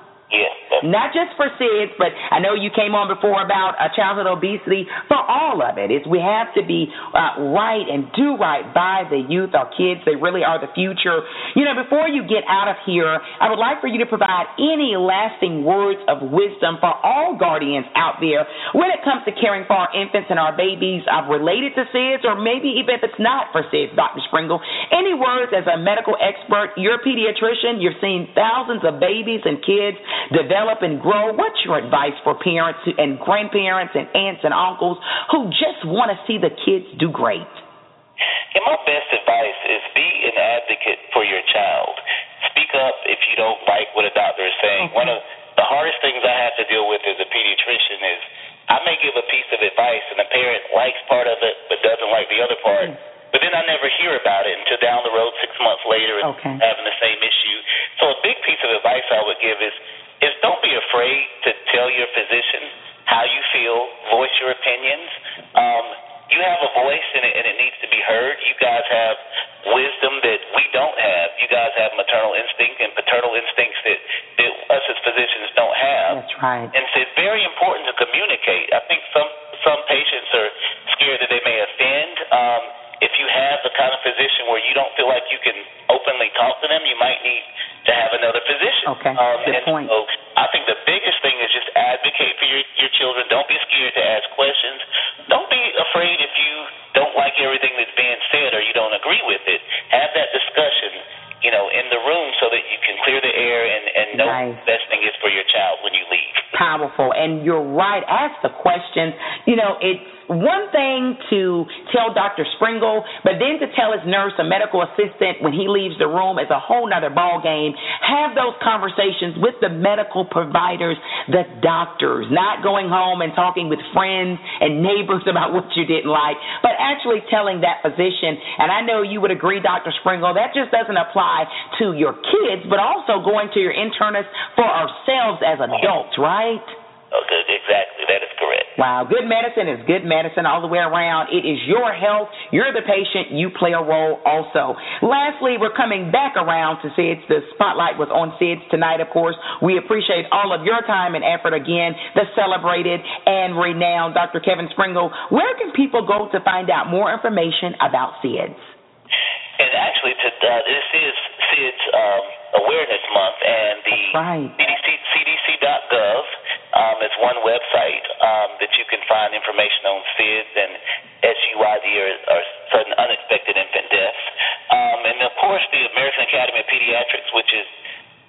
Not just for SIDS, but I know you came on before about uh, childhood obesity. For all of it, is we have to be uh, right and do right by the youth, our kids. They really are the future. You know, before you get out of here, I would like for you to provide any lasting words of wisdom for all guardians out there when it comes to caring for our infants and our babies uh, related to SIDS, or maybe even if it's not for SIDS, Dr. Springle. Any words as a medical expert? You're a pediatrician. You've seen thousands of babies and kids develop and grow. What's your advice for parents and grandparents and aunts and uncles who just want to see the kids do great? And my best advice is be an advocate for your child. Speak up if you don't like what a doctor is saying. Okay. One of the hardest things I have to deal with as a pediatrician is I may give a piece of advice and the parent likes part of it but doesn't like the other part. Mm. But then I never hear about it until down the road six months later and Okay. having the same issue. So a big piece of advice I would give is is don't be afraid to tell your physician how you feel, voice your opinions. Um, you have a voice and it, and it needs to be heard. You guys have wisdom that we don't have. You guys have maternal instinct and paternal instincts that, that us as physicians don't have. That's right. And so it's very important to communicate. I think some some patients are scared that they may offend. Um, if you have the kind of physician where you don't feel like you can openly talk to them, you might need to have another physician. Okay, Um, good point. So I think the biggest thing is just advocate for your your children. Don't be scared to ask questions. Don't be afraid if you don't like everything that's being said or you don't agree with it. Have that discussion, you know, in the room so that you can clear the air and and know Nice. the best thing is for your child when you leave. Powerful. And you're right. Ask the questions. you know, it's one thing to tell Dr. Springle, but then to tell his nurse or medical assistant when he leaves the room is a whole nother ball game. Have those conversations with the medical providers, the doctors, not going home and talking with friends and neighbors [laughs] about what you didn't like, but actually telling that physician. And I know you would agree, Dr. Springle, that just doesn't apply to your kids, but also going to your internist for ourselves as adults, right? Okay, exactly. That is correct. Wow, good medicine is good medicine all the way around. It is your health. You're the patient. You play a role also. Lastly, we're coming back around to SIDS. The spotlight was on SIDS tonight, of course. We appreciate all of your time and effort again. The celebrated and renowned Dr. Kevin Springle. Where can people go to find out more information about SIDS? And actually, to, uh, this is SIDS um, Awareness Month, and the right. CDC, CDC.gov um, is one website um, that you can find information on SIDS and SUID or, or sudden unexpected infant deaths. Um, and of course, the American Academy of Pediatrics, which is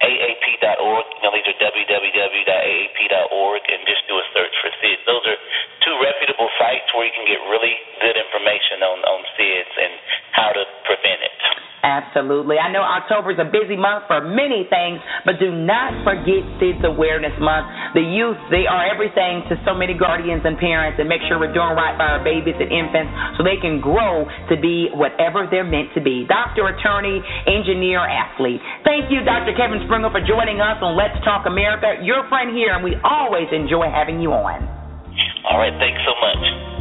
AAP.org. You know, these are www.aap.org, and just do a search for SIDS. Those are two reputable sites where you can get really good information on, on SIDS and how to prevent it. Absolutely. I know October is a busy month for many things, but do not forget SIDS Awareness Month. The youth, they are everything to so many guardians and parents, and make sure we're doing right by our babies and infants so they can grow to be whatever they're meant to be. Doctor, attorney, engineer, athlete. Thank you, Dr. Kevin Springle, for joining us on Let's Talk America. Your friend here, and we always enjoy having you on. All right. Thanks so much.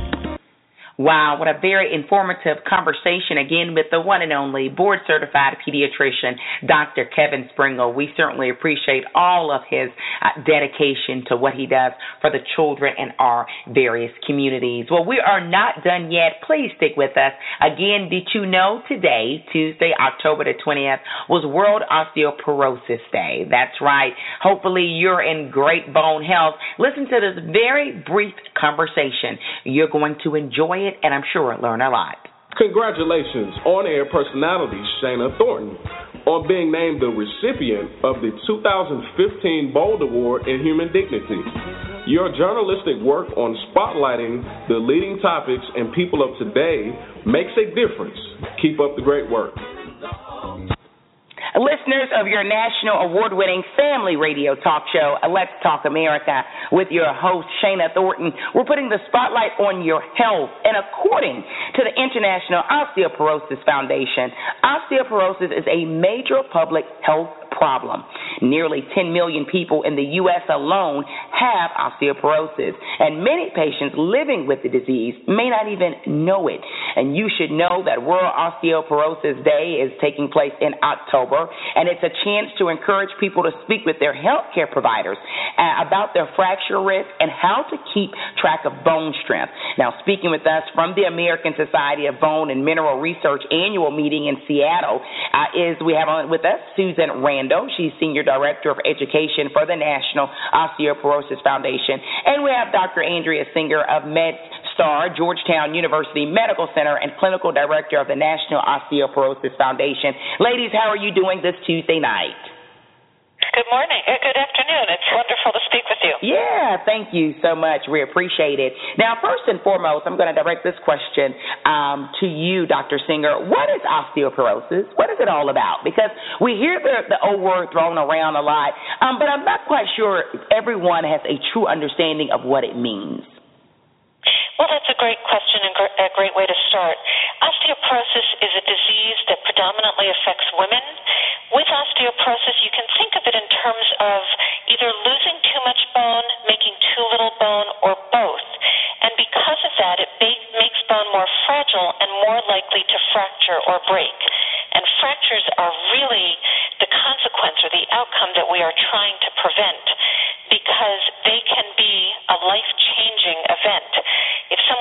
Wow, what a very informative conversation again with the one and only board certified pediatrician, Dr. Kevin Springle. We certainly appreciate all of his uh, dedication to what he does for the children in our various communities. Well, we are not done yet. Please stick with us. Again, did you know today, Tuesday, October the 20th, was World Osteoporosis Day? That's right. Hopefully, you're in great bone health. Listen to this very brief conversation. You're going to enjoy it it, and I'm sure learn a lot. Congratulations, on air personality Shana Thornton, on being named the recipient of the 2015 Bold Award in Human Dignity. Your journalistic work on spotlighting the leading topics and people of today makes a difference. Keep up the great work. Listeners of your national award winning family radio talk show, Let's Talk America, with your host, Shana Thornton, we're putting the spotlight on your health. And according to the International Osteoporosis Foundation, osteoporosis is a major public health problem. Nearly 10 million people in the U.S. alone have osteoporosis, and many patients living with the disease may not even know it. And you should know that World Osteoporosis Day is taking place in October, and it's a chance to encourage people to speak with their healthcare providers uh, about their fracture risk and how to keep track of bone strength. Now, speaking with us from the American Society of Bone and Mineral Research annual meeting in Seattle uh, is we have on with us Susan Randall. She's Senior Director of Education for the National Osteoporosis Foundation. And we have Dr. Andrea Singer of MedStar, Georgetown University Medical Center, and Clinical Director of the National Osteoporosis Foundation. Ladies, how are you doing this Tuesday night? Good morning. Good afternoon. It's wonderful to speak with you. Yeah, thank you so much. We appreciate it. Now, first and foremost, I'm going to direct this question um, to you, Dr. Singer. What is osteoporosis? What is it all about? Because we hear the, the old word thrown around a lot, um, but I'm not quite sure everyone has a true understanding of what it means. Well, that's a great question and a great way to start. Osteoporosis is a disease that predominantly affects women. With osteoporosis, you can think of it in terms of either losing too much bone, making too little bone, or both. And because of that, it makes bone more fragile and more likely to fracture or break. And fractures are really the consequence or the outcome that we are trying to prevent because they can be a life changing event.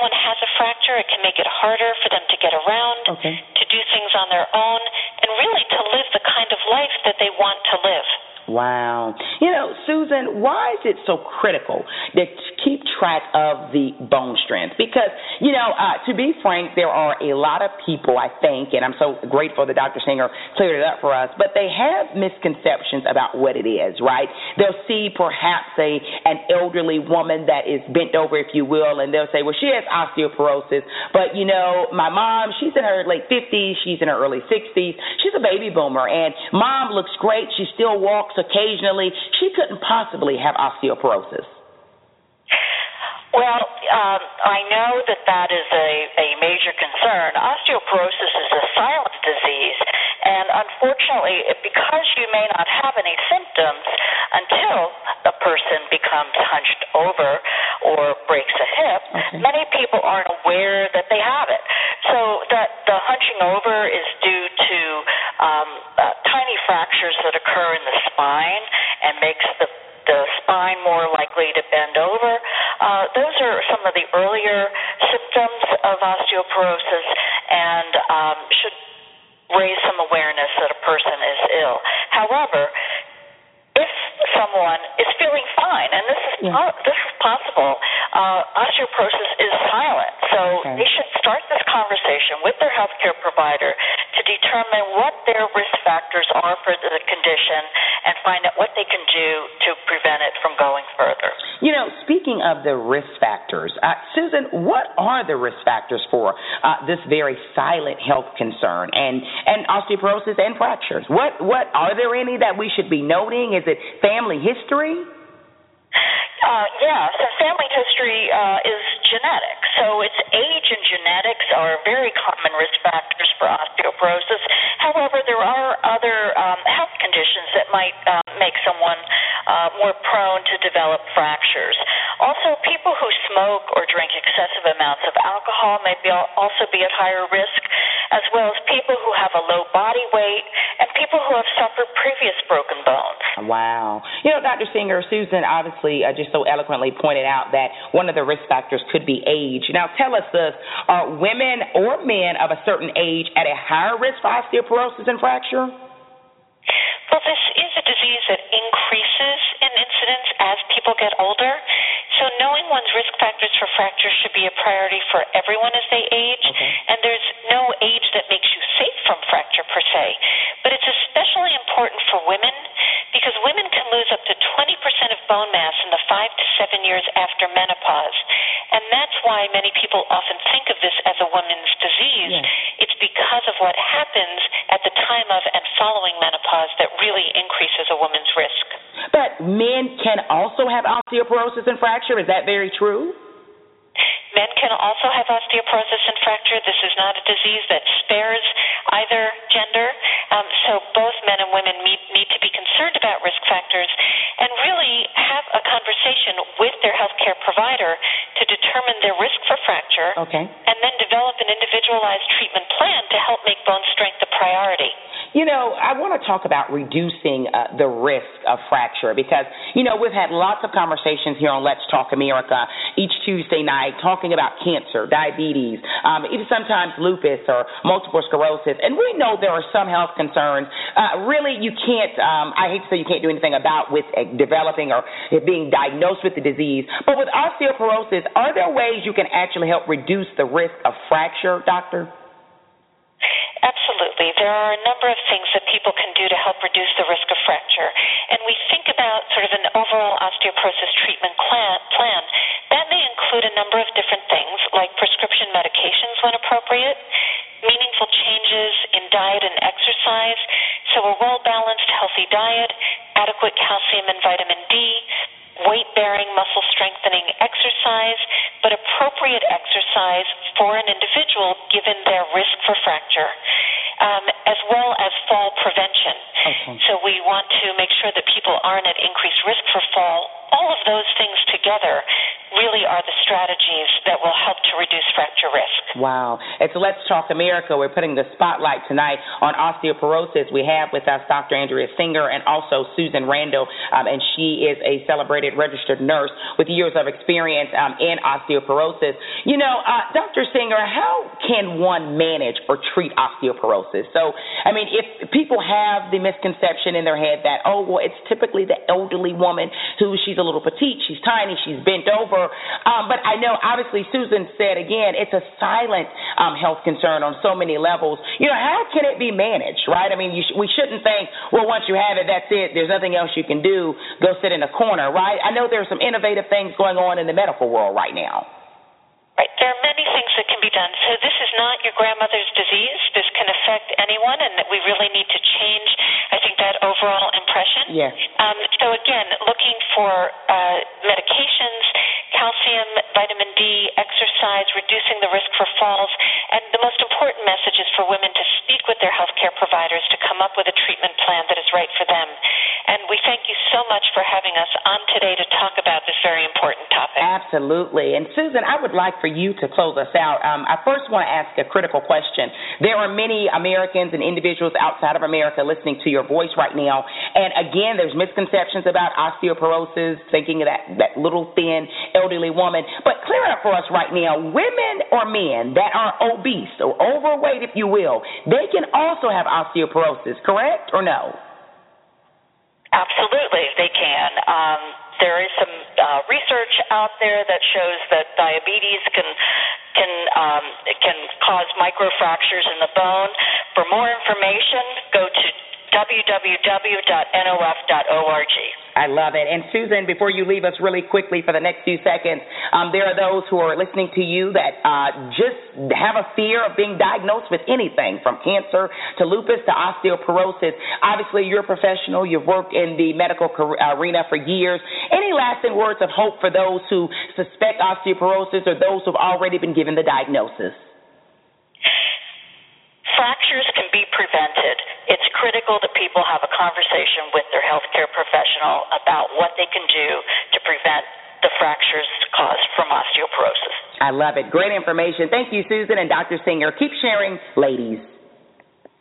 Someone has a fracture, it can make it harder for them to get around, okay. to do things on their own, and really to live the kind of life that they want to live. Wow. You know, Susan, why is it so critical to keep track of the bone strength? Because, you know, uh, to be frank, there are a lot of people, I think, and I'm so grateful that Dr. Singer cleared it up for us, but they have misconceptions about what it is, right? They'll see perhaps a an elderly woman that is bent over, if you will, and they'll say, well, she has osteoporosis, but, you know, my mom, she's in her late 50s, she's in her early 60s, she's a baby boomer, and mom looks great, she still walks walks occasionally, she couldn't possibly have osteoporosis. Well, um, I know that that is a, a major concern. Osteoporosis is a silent disease, and unfortunately, because you may not have any symptoms until a person becomes hunched over or breaks a hip, okay. many people aren't aware that they have it. So that the hunching over is due to um, uh, tiny fractures that occur in the spine and makes the the spine more likely to bend over. Uh, those are some of the earlier symptoms of osteoporosis and um, should raise some awareness that a person is ill. However, if someone is feeling fine, and this is yeah. uh, this is possible, uh, osteoporosis is silent. So okay. they should start this conversation with their healthcare provider to determine what their risk factors are for the condition and find out what they can do to prevent it from going further. You know, speaking of the risk factors, uh, Susan, what are the risk factors for uh, this very silent health concern and and osteoporosis and fractures? What what are there any that we should be noting? Is it family history? Uh, yeah, so family history uh, is genetic. So it's age and genetics are very common risk factors for osteoporosis. However, there are other um, health conditions that might uh, make someone uh, more prone to develop fractures. Also, people who smoke or drink excessive amounts of alcohol may be also be at higher risk, as well as people who have a low body weight and people who have suffered previous broken bones. Wow. You know, Dr. Singer, Susan obviously uh, just so eloquently pointed out that one of the risk factors could be age. Now, tell us this are women or men of a certain age at a higher risk for osteoporosis and fracture? Well, this is a disease that increases in incidence as people get older. So knowing one's risk factors for fracture should be a priority for everyone as they age. Okay. And there's no age that makes you safe from fracture per se. But it's especially important for women because women can lose up to 20% of bone mass in the five to seven years after menopause. And that's why many people often think of this as a woman's disease. Yes. It's because of what happens at the time of and following menopause that really increases a woman's risk. But men can also have osteoporosis and fracture. Is that very true? Men can also have osteoporosis and fracture. This is not a disease that spares either gender. Um, so both men and women need, need to be concerned about risk factors and really have a conversation with their healthcare provider to determine their risk for fracture okay. and then develop an individualized treatment plan to help make bone strength a priority. You know, I want to talk about reducing uh, the risk of fracture because, you know, we've had lots of conversations here on Let's Talk America each Tuesday night talking about cancer, diabetes, um, even sometimes lupus or multiple sclerosis. And we know there are some health concerns. Uh, really, you can't, um, I hate to say you can't do anything about with uh, developing or being diagnosed with the disease. But with osteoporosis, are there ways you can actually help reduce the risk of fracture, doctor? Absolutely. There are a number of things that people can do to help reduce the risk of fracture. And we think about sort of an overall osteoporosis treatment plan. May include a number of different things like prescription medications when appropriate, meaningful changes in diet and exercise, so a well balanced, healthy diet, adequate calcium and vitamin D, weight bearing, muscle strengthening exercise, but appropriate exercise for an individual given their risk for fracture, um, as well as fall prevention. Okay. So we want to make sure that people aren't at increased risk for fall. All of those things together really are the strategies that will help to reduce fracture risk. Wow. It's Let's Talk America. We're putting the spotlight tonight on osteoporosis. We have with us Dr. Andrea Singer and also Susan Randall, um, and she is a celebrated registered nurse with years of experience um, in osteoporosis. You know, uh, Dr. Singer, how can one manage or treat osteoporosis? So, I mean, if people have the misconception in their head that, oh, well, it's typically the elderly woman who she's a little petite, she's tiny, she's bent over. Um, but I know, obviously, Susan said again, it's a silent um, health concern on so many levels. You know, how can it be managed, right? I mean, sh- we shouldn't think, well, once you have it, that's it. There's nothing else you can do. Go sit in a corner, right? I know there's some innovative things going on in the medical world right now. Right. There are many things that can be done. So this is not your grandmother's disease. This can affect anyone, and that we really need to change, I think, that overall impression. Yes. Um, so again, looking for uh, medications, calcium, vitamin D, exercise, reducing the risk for falls, and the most important message is for women to speak with their healthcare providers to come up with a treatment plan that is right for them. And we thank you so much for having us on today to talk about this very important topic. Absolutely. And Susan, I would like for you to close us out. Um, I first want to ask a critical question. There are many Americans and individuals outside of America listening to your voice right now. And again, there's misconceptions about osteoporosis, thinking of that, that little thin elderly woman. But clear it up for us right now. Women or men that are obese or overweight, if you will, they can also have osteoporosis, correct or no? Absolutely, they can. Um, there is some uh, research out there that shows that diabetes can can um, can cause microfractures in the bone. For more information, go to www.nof.org. I love it. And Susan, before you leave us really quickly for the next few seconds, um, there are those who are listening to you that uh, just have a fear of being diagnosed with anything from cancer to lupus to osteoporosis. Obviously, you're a professional. You've worked in the medical arena for years. Any lasting words of hope for those who suspect osteoporosis or those who have already been given the diagnosis? Fractures can be prevented. It's critical that people have a conversation with their healthcare professional about what they can do to prevent the fractures caused from osteoporosis. I love it. Great information. Thank you, Susan and Dr. Singer. Keep sharing, ladies.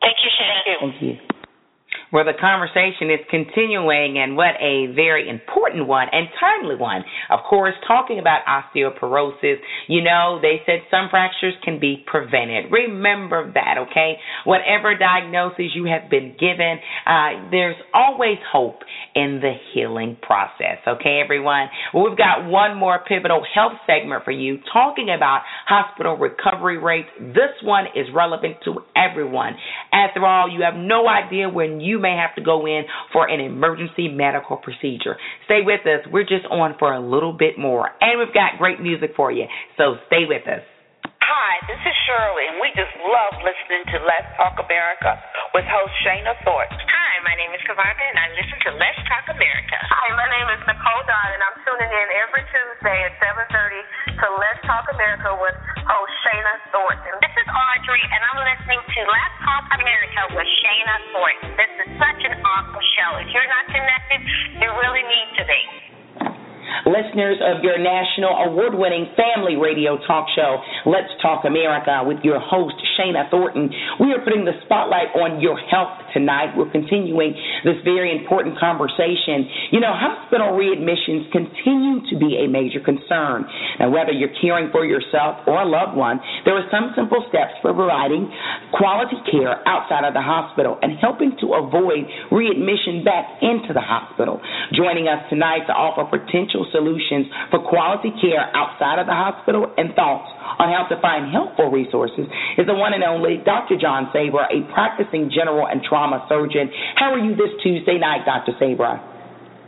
Thank you, Shannon. Thank you where the conversation is continuing and what a very important one and timely one. Of course, talking about osteoporosis, you know, they said some fractures can be prevented. Remember that, okay? Whatever diagnosis you have been given, uh, there's always hope in the healing process, okay, everyone? Well, we've got one more pivotal health segment for you talking about hospital recovery rates. This one is relevant to everyone. After all, you have no idea when you may have to go in for an emergency medical procedure. Stay with us. We're just on for a little bit more. And we've got great music for you. So stay with us. Hi, this is Shirley, and we just love listening to Let's Talk America with host Shana Thornton. Hi, my name is Kavarga, and I listen to Let's Talk America. Hi, my name is Nicole Dodd, and I'm tuning in every Tuesday at 7.30 to Let's Talk America with host Shana Thornton. This is Audrey, and I'm listening to Let's Talk America with Shana Thornton. This is such an awesome show. If you're not connected, you really need to be listeners of your national award winning family radio talk show, Let's Talk America, with your host, Shana Thornton. We are putting the spotlight on your health tonight. We're continuing this very important conversation. You know, hospital readmissions continue to be a major concern. Now, whether you're caring for yourself or a loved one, there are some simple steps for providing quality care outside of the hospital and helping to avoid readmission back into the hospital. Joining us tonight to offer potential solutions for quality care outside of the hospital and thoughts on how to find helpful resources is the one and only Dr. John Sabra, a practicing general and trauma surgeon. How are you this Tuesday night, Dr. Sabra?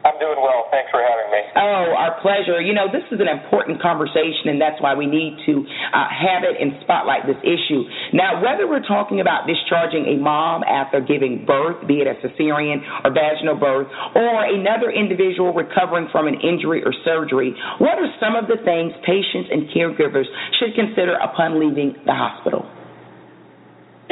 I'm doing well. Thanks for having me. Oh, our pleasure. You know, this is an important conversation, and that's why we need to uh, have it and spotlight this issue. Now, whether we're talking about discharging a mom after giving birth, be it a cesarean or vaginal birth, or another individual recovering from an injury or surgery, what are some of the things patients and caregivers should consider upon leaving the hospital?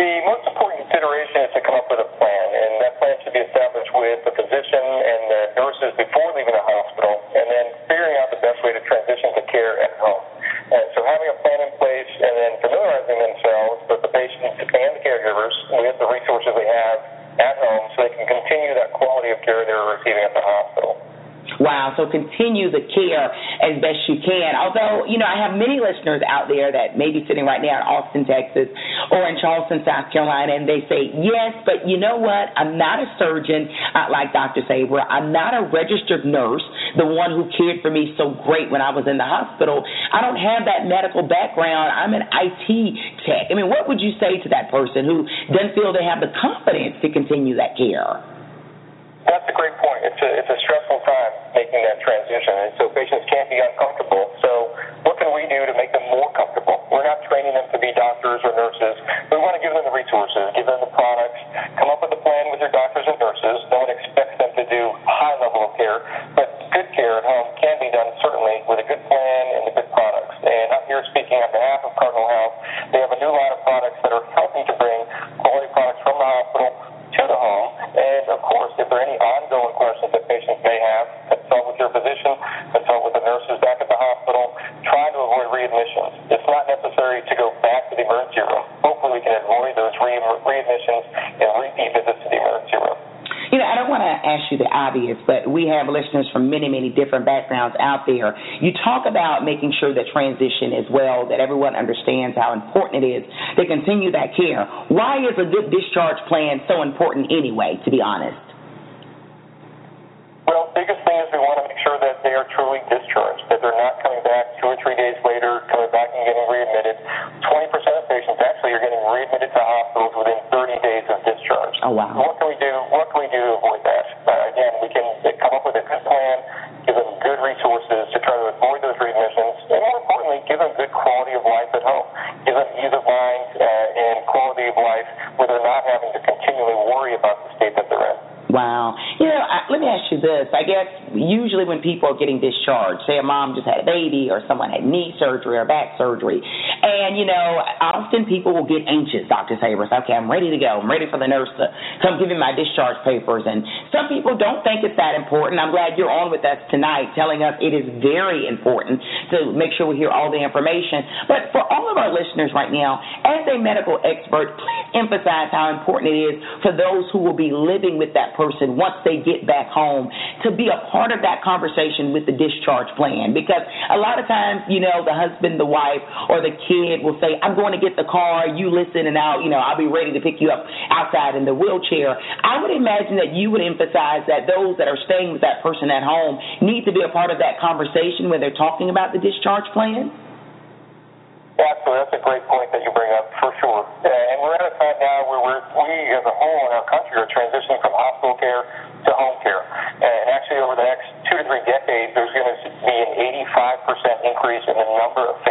The most important consideration is to come up with a plan, and that plan should be established with the physician and the nurses before leaving the hospital, and then figuring out the best way to transition to care at home. And so having a plan in place and then familiarizing themselves with the patients and the caregivers with the resources they have at home so they can continue that quality of care they're receiving at the hospital. Wow. So continue the care as best you can. Although, you know, I have many listeners out there that may be sitting right now in Austin, Texas, or in Charleston, South Carolina, and they say, yes, but you know what? I'm not a surgeon uh, like Dr. Sabra. I'm not a registered nurse, the one who cared for me so great when I was in the hospital. I don't have that medical background. I'm an IT tech. I mean, what would you say to that person who doesn't feel they have the confidence to continue that care? That's a great point. It's a, it's a stressful time making that transition, and so patients can't be uncomfortable. So what can we do to make them more comfortable? We're not training them to be doctors or nurses. We want to give them the resources, give them the products, come up with a plan with your doctors and nurses. No one expects them to do high level of care, but good care at home can be done certainly with a good plan and the good products. And I'm here speaking on behalf of Cardinal Health. They have a new line of products that are helping to bring quality products from the hospital to the home. And of course, if there are any ongoing questions that patients may have, consult with your physician, consult with the nurses back at the hospital. Try to avoid readmissions. It's not necessary to go back to the emergency room. Hopefully, we can avoid those re- readmissions and repeat visits to the emergency room. You know, I don't want to ask you the obvious, but we have listeners from many, many different backgrounds out there. You talk about making sure that transition is well, that everyone understands how important it is to continue that care. Why is a good discharge plan so important anyway, to be honest? People are getting discharged, say a mom just had a baby or someone had knee surgery or back surgery, and, you know, often people will get anxious, Dr. Sabers. Okay, I'm ready to go. I'm ready for the nurse to come give me my discharge papers. And some people don't think it's that important. I'm glad you're on with us tonight telling us it is very important to make sure we hear all the information. But for all of our listeners right now, as a medical expert, please emphasize how important it is for those who will be living with that person once they get back home to be a part of that conversation with the discharge plan. Because a lot of times, you know, the husband, the wife, or the kid will say, I'm going to get the car, you listen, and I'll, you know, I'll be ready to pick you up outside in the wheelchair. I would imagine that you would emphasize that those that are staying with that person at home need to be a part of that conversation when they're talking about the discharge plan. Number of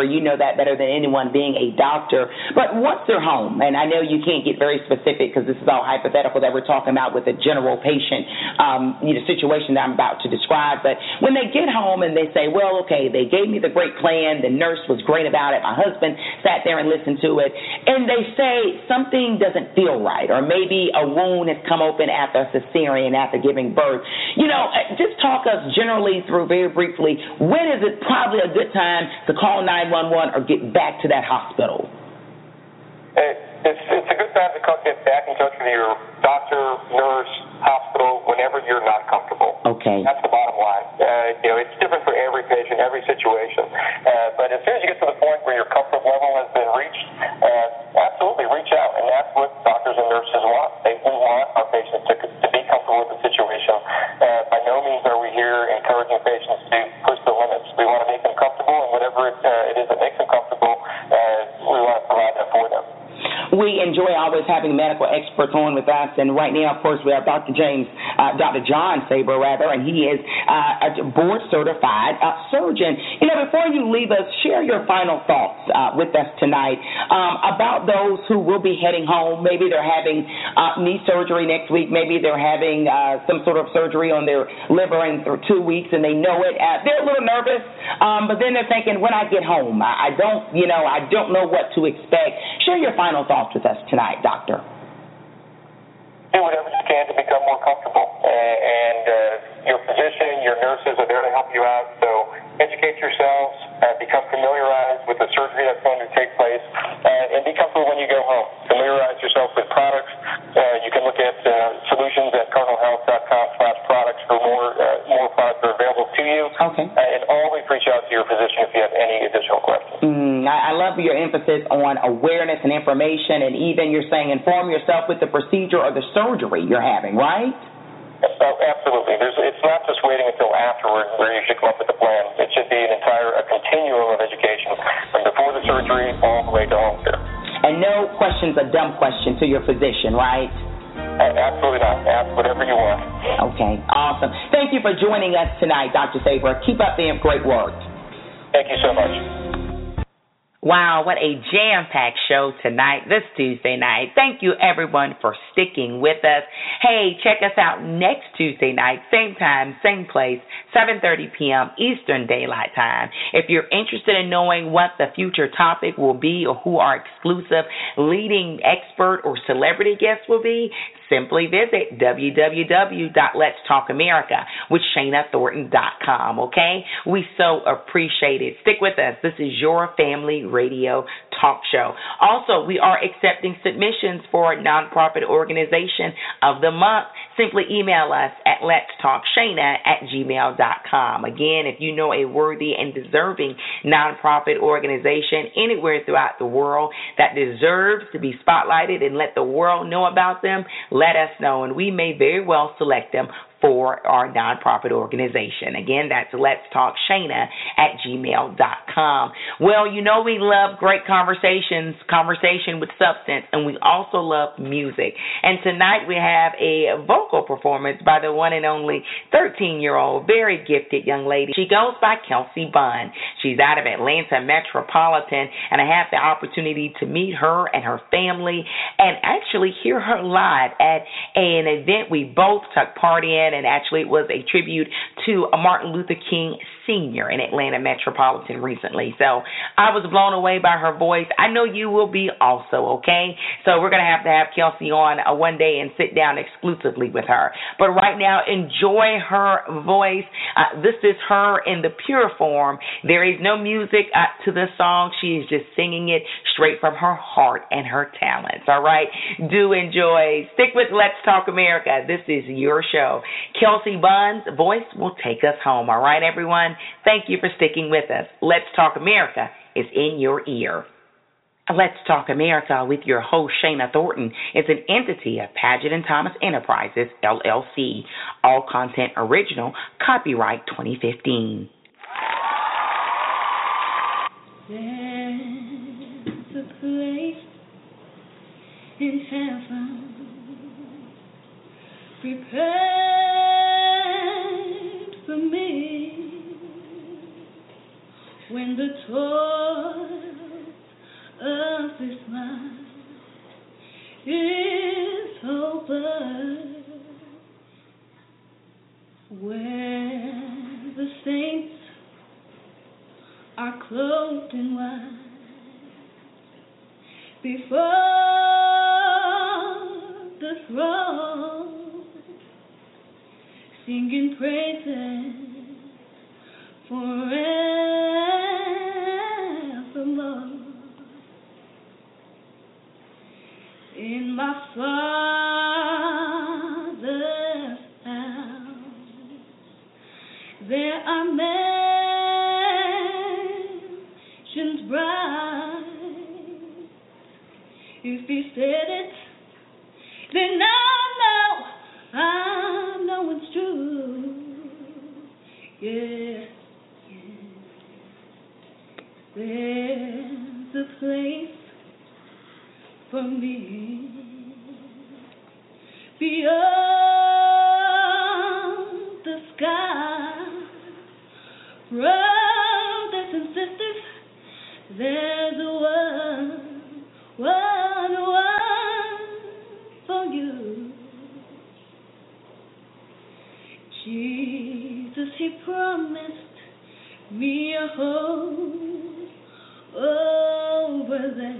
Dr. You know that better than anyone being a doctor. But once they're home, and I know you can't get very specific because this is all hypothetical that we're talking about with a general patient um, you know, situation that I'm about to describe. But when they get home and they say, well, okay, they gave me the great plan, the nurse was great about it, my husband sat there and listened to it, and they say something doesn't feel right, or maybe a wound has come open after a cesarean, after giving birth. You know, just talk us generally through very briefly when is it probably a good time to call 911 or get back to that hospital? Having medical experts on with us, and right now, of course, we have Dr. James uh, Dr. John Sabra, rather, and he is uh, a board certified uh, surgeon. You know, before you leave us, share your final thoughts uh, with us tonight um, about those who will be heading home. Maybe they're having uh, knee surgery next week. Maybe they're having uh, some sort of surgery on their liver in two weeks, and they know it. Uh, they're a little nervous, um, but then they're thinking, when I get home, I, I don't, you know, I don't know what to expect. Share your final thoughts with us tonight, Doctor do whatever you can to become more comfortable. And uh, your physician, your nurses are there to help you out. So educate yourselves, uh, become familiarized with the surgery that's going to take place, uh, and be comfortable when you go home. Familiarize yourself with products. Uh, you can look at uh, solutions at cardinalhealth.com slash products for more uh, more products that are available to you. Okay. Uh, and always reach out to your physician if you have any additional questions. Mm, I, I love your emphasis on awareness and information, and even you're saying inform yourself with the procedure or the surgery you're having, right? Oh, absolutely. There's, it's not just waiting until afterward where you should come up with a plan. It should be an entire a continuum of education from before the surgery all the way to home care. And no question's a dumb question to your physician, right? Uh, absolutely not. Ask whatever you want. Okay, awesome. Thank you for joining us tonight, Dr. Sabra. Keep up the great work. Thank you so much. Wow, what a jam packed show tonight, this Tuesday night. Thank you everyone for sticking with us. Hey, check us out next Tuesday night, same time, same place, 7:30 p.m. Eastern Daylight Time. If you're interested in knowing what the future topic will be or who our exclusive leading expert or celebrity guest will be, simply visit www.letstalkamerica with ShanaThornton.com, okay? We so appreciate it. Stick with us. This is your family radio talk show. Also, we are accepting submissions for nonprofit organization of the month. Simply email us at letstalkshana at gmail.com. Again, if you know a worthy and deserving nonprofit organization anywhere throughout the world that deserves to be spotlighted and let the world know about them, let us know, and we may very well select them for our nonprofit organization. Again, that's Let's Talk Shana at gmail.com. Well, you know we love great conversations, conversation with substance, and we also love music. And tonight we have a vocal performance by the one and only 13 year old, very gifted young lady. She goes by Kelsey Bunn. She's out of Atlanta Metropolitan, and I had the opportunity to meet her and her family and actually hear her live at an event we both took part in and actually it was a tribute to Martin Luther King Sr. in Atlanta Metropolitan recently. So I was blown away by her voice. I know you will be also, okay? So we're going to have to have Kelsey on uh, one day and sit down exclusively with her. But right now, enjoy her voice. Uh, this is her in the pure form. There is no music uh, to the song. She is just singing it straight from her heart and her talents, all right? Do enjoy. Stick with Let's Talk America. This is your show. Kelsey Bunn's voice will take us home. All right, everyone? Thank you for sticking with us. Let's Talk America is in your ear. Let's Talk America with your host, Shana Thornton, is an entity of Paget and Thomas Enterprises, LLC. All content original, copyright 2015. There's a place in heaven prepared for me when the toil of this life is over, where the saints are clothed in white before the throne, singing praises forevermore. In my Father's house, there are mansions bright. If He said it, then I Yes. There's a place for me beyond the sky. Brothers and sisters, there. He promised me a home over there.